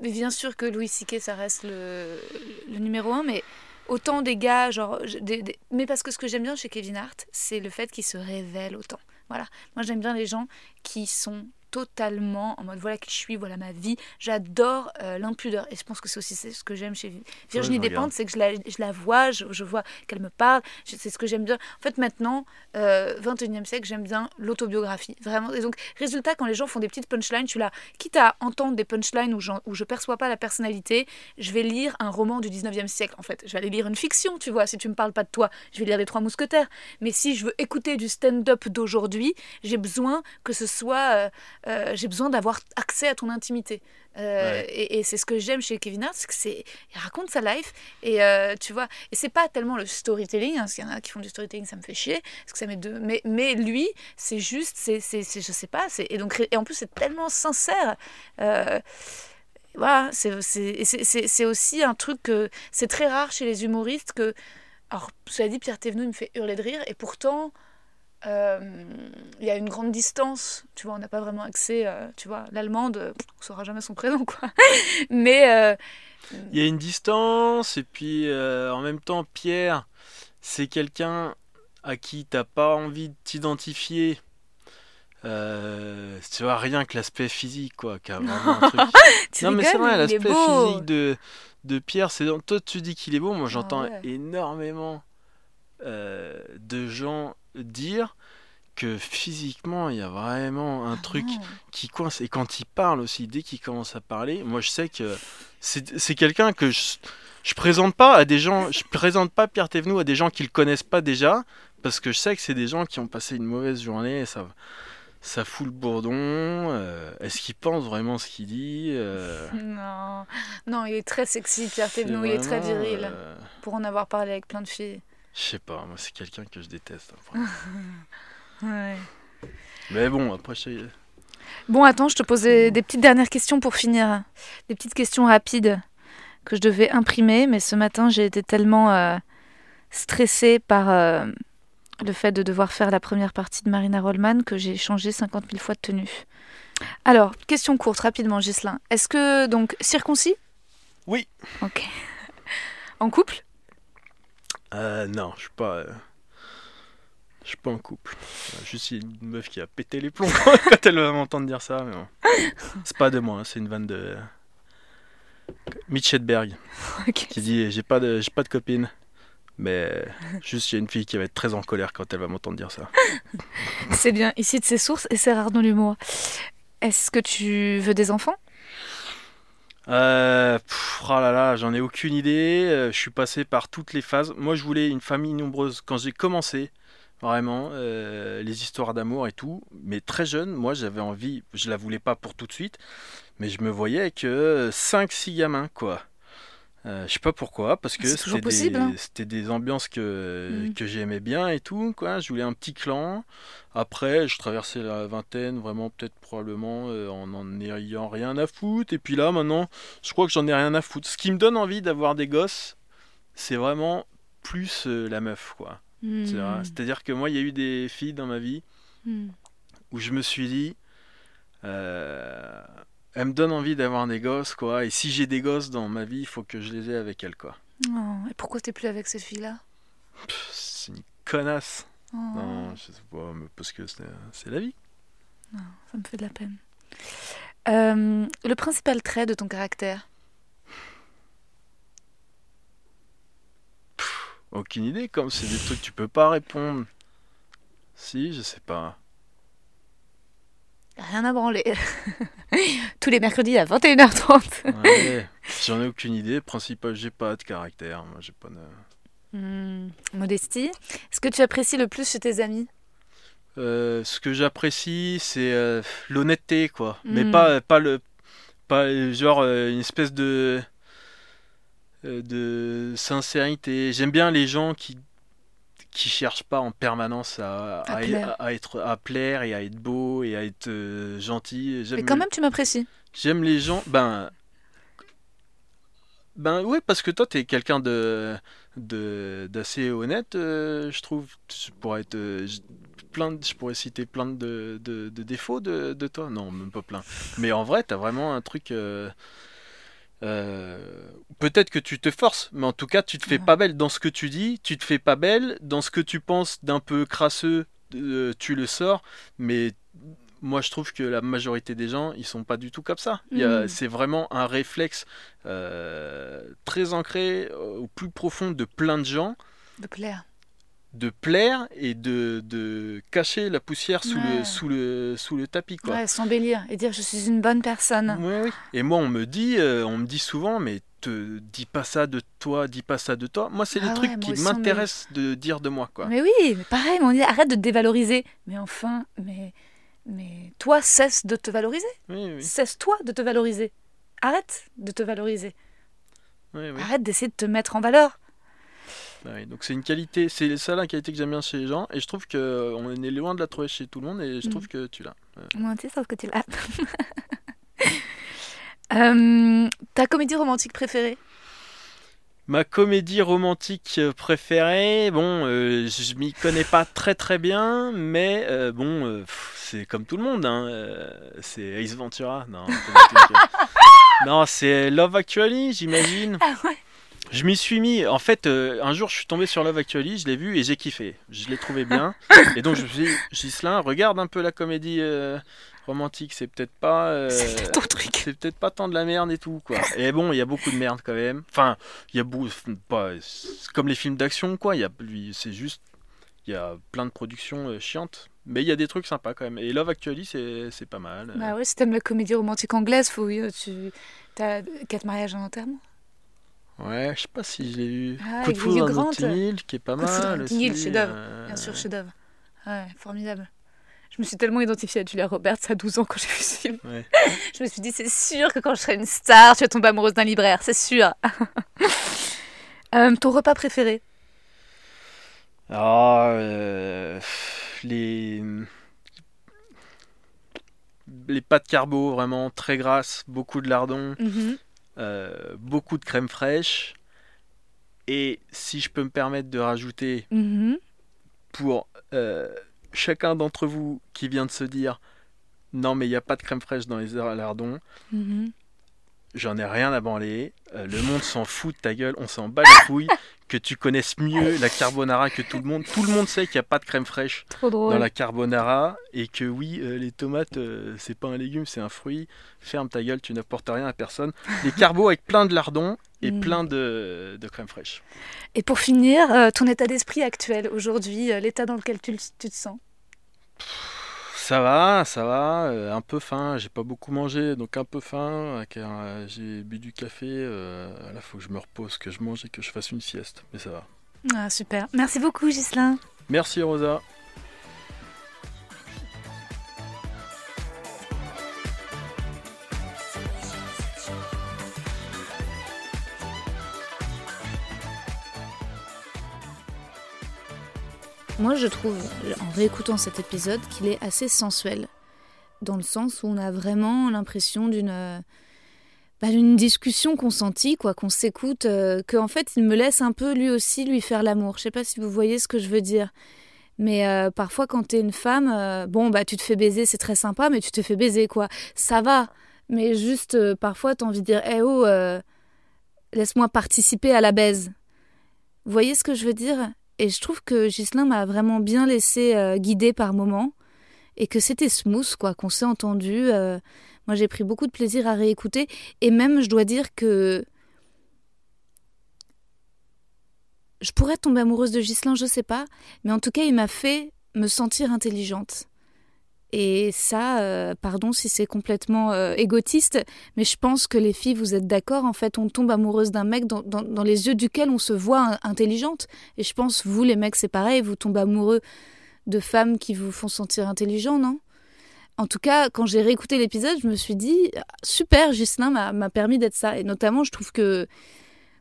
mais bien sûr que Louis C.K. ça reste le, le numéro un, mais autant des gars, genre, des- mais parce que ce que j'aime bien chez Kevin Hart, c'est le fait qu'il se révèle autant. Voilà, moi j'aime bien les gens qui sont totalement en mode voilà qui je suis, voilà ma vie. J'adore euh, l'impudeur et je pense que c'est aussi ce que j'aime chez Virginie Despentes, c'est que je la, je la vois, je, je vois qu'elle me parle, c'est ce que j'aime bien. En fait maintenant, euh, 21e siècle, j'aime bien l'autobiographie, vraiment. Et donc résultat, quand les gens font des petites punchlines, suis là, quitte à entendre des punchlines où, où je perçois pas la personnalité, je vais lire un roman du 19e siècle en fait. Je vais aller lire une fiction, tu vois, si tu me parles pas de toi, je vais lire Les Trois Mousquetaires. Mais si je veux écouter du stand-up d'aujourd'hui, j'ai besoin que ce soit euh, euh, j'ai besoin d'avoir accès à ton intimité. Euh, Ouais. Et, et c'est ce que j'aime chez Kevin Hart, c'est que c'est, il raconte sa life et euh, tu vois, et c'est pas tellement le storytelling, hein, parce qu'il y en a qui font du storytelling, ça me fait chier, parce que ça met deux, mais, mais lui, c'est juste, c'est, c'est, je sais pas, et donc et en plus c'est tellement sincère. euh, voilà, c'est, c'est, et c'est, c'est, c'est aussi un truc que c'est très rare chez les humoristes que, alors cela dit, Pierre Thévenoud il me fait hurler de rire, et pourtant il y a une grande distance, tu vois, on n'a pas vraiment accès, euh, tu vois, l'allemande, euh, on saura jamais son prénom, quoi. Mais euh, Il y a une distance, et puis euh, en même temps, Pierre, c'est quelqu'un à qui t'as pas envie de t'identifier. Euh, tu vois, rien que l'aspect physique, quoi, qui a vraiment un truc. tu non, mais c'est vrai, l'aspect physique de, de Pierre, c'est toi tu dis qu'il est beau, moi j'entends ouais. énormément euh, de gens dire que physiquement il y a vraiment un truc Non. qui coince. Et quand il parle aussi, dès qu'il commence à parler, moi je sais que c'est quelqu'un que je, je présente pas à des gens, je présente pas Pierre Thévenoud à des gens qui le connaissent pas déjà, parce que je sais que c'est des gens qui ont passé une mauvaise journée et ça, ça fout le bourdon. euh, Est-ce qu'il pense vraiment ce qu'il dit euh, Non, non, il est très sexy, Pierre Thévenoud, il est très viril, euh, pour en avoir parlé avec plein de filles. Je sais pas, moi c'est quelqu'un que je déteste. hein. Ouais. Mais bon, après, je sais- Bon, attends, je te pose des, des petites dernières questions pour finir. Des petites questions rapides que je devais imprimer, mais ce matin, j'ai été tellement euh, stressée par euh, le fait de devoir faire la première partie de Marina Rollman que j'ai changé 50 000 fois de tenue. Alors, question courte, rapidement, Gislin. Est-ce que, donc, circoncis? Oui. Ok. En couple? Euh, non, je suis pas. euh, Je suis pas en couple. Euh, Juste une meuf qui a pété les plombs quand elle va m'entendre dire ça. Mais bon. C'est pas de moi, hein, c'est une vanne de. Mitch Hedberg Ok. qui dit J'ai pas, de... j'ai pas de copine. Mais juste, il y a une fille qui va être très en colère quand elle va m'entendre dire ça. C'est bien, ici de ses sources et c'est rare dans l'humour. Est-ce que tu veux des enfants? Euh, oh là là, j'en ai aucune idée. Euh, je suis passé par toutes les phases. Moi, je voulais une famille nombreuse quand j'ai commencé, vraiment, euh, les histoires d'amour et tout. Mais très jeune, moi, j'avais envie, je la voulais pas pour tout de suite, mais je me voyais avec 5-6 gamins, quoi. Euh, je sais pas pourquoi, parce que c'était des, hein. c'était des ambiances que, Mhm. que j'aimais bien et tout, quoi. Je voulais un petit clan. Après, je traversais la vingtaine, vraiment, peut-être probablement, euh, en en ayant rien à foutre. Et puis là, maintenant, je crois que j'en ai rien à foutre. Ce qui me donne envie d'avoir des gosses, c'est vraiment plus euh, la meuf, quoi. Hmm. C'est-à-dire que moi, il y a eu des filles dans ma vie Hmm. où je me suis dit, euh, elles me donnent envie d'avoir des gosses, quoi. Et si j'ai des gosses dans ma vie, il faut que je les ai avec elles, quoi. Oh, et pourquoi t'es plus avec cette fille-là? C'est une connasse. Oh, Non, je sais pas, mais parce que c'est la vie. Ça me fait de la peine. Euh, le principal trait de ton caractère? Aucune idée, comme c'est des trucs que tu peux pas répondre. Si, je sais pas. Rien à branler. Tous les mercredis à 21h30. Ouais, j'en ai aucune idée. Principal, j'ai pas de caractère. Moi, j'ai pas de. Hmm, Modestie. Est-ce que tu apprécies le plus chez tes amis Euh, ce que j'apprécie, c'est euh, l'honnêteté, quoi. Mais Mm. pas, pas le, pas genre euh, une espèce de, de sincérité. J'aime bien les gens qui, qui cherchent pas en permanence à, À à- plaire. à être, à plaire et à être beau et à être euh, gentil. Mais quand le- même, tu m'apprécies. J'aime les gens. Ben. Ben oui, parce que toi, t'es quelqu'un de d'assez honnête, euh, je trouve. Je pourrais, être, euh, plein de- je pourrais citer plein de, de- de défauts de, de toi. Non, même pas plein. Mais en vrai, t'as vraiment un truc. Euh, Peut-être que tu te forces, mais en tout cas, tu te fais pas belle dans ce que tu dis. Tu te fais pas belle dans ce que tu penses d'un peu crasseux. euh, tu le sors, mais moi je trouve que la majorité des gens ils sont pas du tout comme ça. Il y a- Mm. C'est vraiment un réflexe euh, très ancré au plus profond de plein de gens De plaire. De plaire et de, de cacher la poussière sous, Ouais. le, sous, le, sous le tapis. Quoi. Ouais, s'embellir et dire je suis une bonne personne. Ouais, oui. Et moi on me dit, euh, on me dit souvent, mais te dis pas ça de toi, dis pas ça de toi. Moi c'est Ah les trucs qui m'intéressent de dire de moi. Quoi. Mais oui, mais pareil, on dit arrête de te dévaloriser. Mais enfin, mais, mais toi, cesse de te valoriser. Oui, oui. Cesse-toi de te valoriser. Arrête de te valoriser. Arrête d'essayer de te mettre en valeur. Donc c'est une qualité, c'est ça la qualité que j'aime bien chez les gens, et je trouve que euh, on est loin de la trouver chez tout le monde, et je Mm. trouve que tu l'as. Moi, tu sais, sauf que tu l'as. Euh, ta comédie romantique préférée? Ma comédie romantique euh, préférée, bon, euh, je m'y connais pas très très bien, mais euh, bon, euh, c'est comme tout le monde, hein, euh, c'est Ace Ventura, non, non, c'est Love Actually, j'imagine. Ah ouais Je m'y suis mis, en fait, euh, un jour je suis tombé sur Love Actually, je l'ai vu et j'ai kiffé, je l'ai trouvé bien, et donc je me suis dit, Ghislain, regarde un peu la comédie euh, romantique, c'est peut-être pas... euh, C'est ton truc. c'est peut-être pas tant de la merde et tout quoi. Et bon, il y a beaucoup de merde quand même. Enfin, il y a beaucoup c'est comme les films d'action quoi, il y a lui c'est juste il y a plein de productions chiantes, mais il y a des trucs sympas quand même. Et Love Actually c'est c'est pas mal. Bah ouais, si t'aimes la comédie romantique anglaise, faut tu t'as quatre mariages en enterrement. Ouais, je sais pas si je l'ai vu. Ah, Coup de foudre Grant. Hill qui est pas Coup mal Notting Hill, chef-d'œuvre, euh, Bien sûr, chef-d'œuvre. Ouais, formidable. Je me suis tellement identifiée à Julia Roberts à 12 ans quand j'ai vu ce film. Ouais. Je me suis dit, c'est sûr que quand je serai une star, tu vas tomber amoureuse d'un libraire, c'est sûr. Euh, ton repas préféré? Ah, euh, les les pâtes carbo vraiment très grasses, beaucoup de lardons. Mhm. Euh, beaucoup de crème fraîche. Et si je peux me permettre de rajouter Mhm. pour euh, chacun d'entre vous qui vient de se dire non mais il n'y a pas de crème fraîche dans les lardons, Mhm. J'en ai rien à branler, euh, le monde s'en fout de ta gueule, on s'en bat les couilles, que tu connaisses mieux la carbonara que tout le monde, tout le monde sait qu'il n'y a pas de crème fraîche dans la carbonara et que oui, euh, les tomates, euh, c'est pas un légume, c'est un fruit. Ferme ta gueule, tu n'apportes rien à personne. Les carbos avec plein de lardons et Mm. plein de, de crème fraîche. Et pour finir, euh, ton état d'esprit actuel aujourd'hui, l'état dans lequel tu, le- tu te sens? Ça va, ça va, euh, un peu faim, j'ai pas beaucoup mangé, donc un peu faim, car euh, j'ai bu du café, euh, là faut que je me repose, que je mange et que je fasse une sieste, mais ça va. Ah, super. Merci beaucoup, Ghislain. Merci Rosa. Moi, je trouve, en réécoutant cet épisode, qu'il est assez sensuel. Dans le sens où on a vraiment l'impression d'une. euh, bah, discussion consentie, quoi, qu'on s'écoute, euh, qu'en fait, il me laisse un peu lui aussi lui faire l'amour. Je sais pas si vous voyez ce que je veux dire. Mais euh, parfois, quand t'es une femme, bon, bah, tu te fais baiser, c'est très sympa, mais tu te fais baiser, quoi. Ça va. Mais juste, parfois, t'as envie de dire, eh oh, laisse-moi participer à la baise. Vous voyez ce que je veux dire? Et je trouve que Ghislain m'a vraiment bien laissé euh, guider par moments et que c'était smooth, quoi, qu'on s'est entendu. euh, moi, j'ai pris beaucoup de plaisir à réécouter et même, je dois dire que je pourrais tomber amoureuse de Ghislain, je sais pas, mais en tout cas, il m'a fait me sentir intelligente. Et ça, euh, pardon si c'est complètement euh, égotiste, mais je pense que les filles, vous êtes d'accord, en fait, on tombe amoureuse d'un mec dans, les yeux duquel on se voit in- intelligente. Et je pense, vous, les mecs, c'est pareil, vous tombez amoureux de femmes qui vous font sentir intelligent, non? En tout cas, quand j'ai réécouté l'épisode, je me suis dit, ah, super, Ghislain m'a permis d'être ça. Et notamment, je trouve que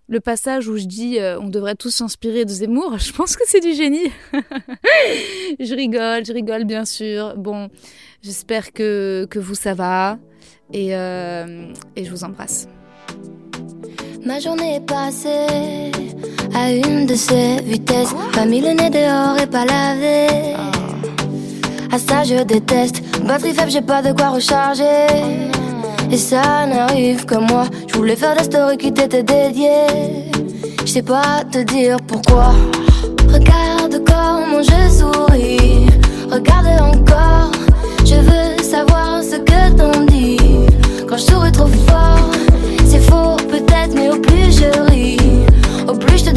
le passage où je dis euh, on devrait tous s'inspirer de Zemmour, je pense que c'est du génie. je rigole, je rigole bien sûr. Bon, j'espère que, que vous ça va et, euh, et je vous embrasse. Ma journée est passée à une de ces vitesses. Pas mis le nez dehors et pas lavé. À ça je déteste. Batterie faible, j'ai pas de quoi recharger. Et ça n'arrive que moi. Je voulais faire des stories qui t'étaient dédiées. Je sais pas te dire pourquoi. Regarde comment je souris. Regarde encore. Je veux savoir ce que t'en dis. Quand je souris trop fort, c'est faux peut-être, mais au plus je ris, au plus je te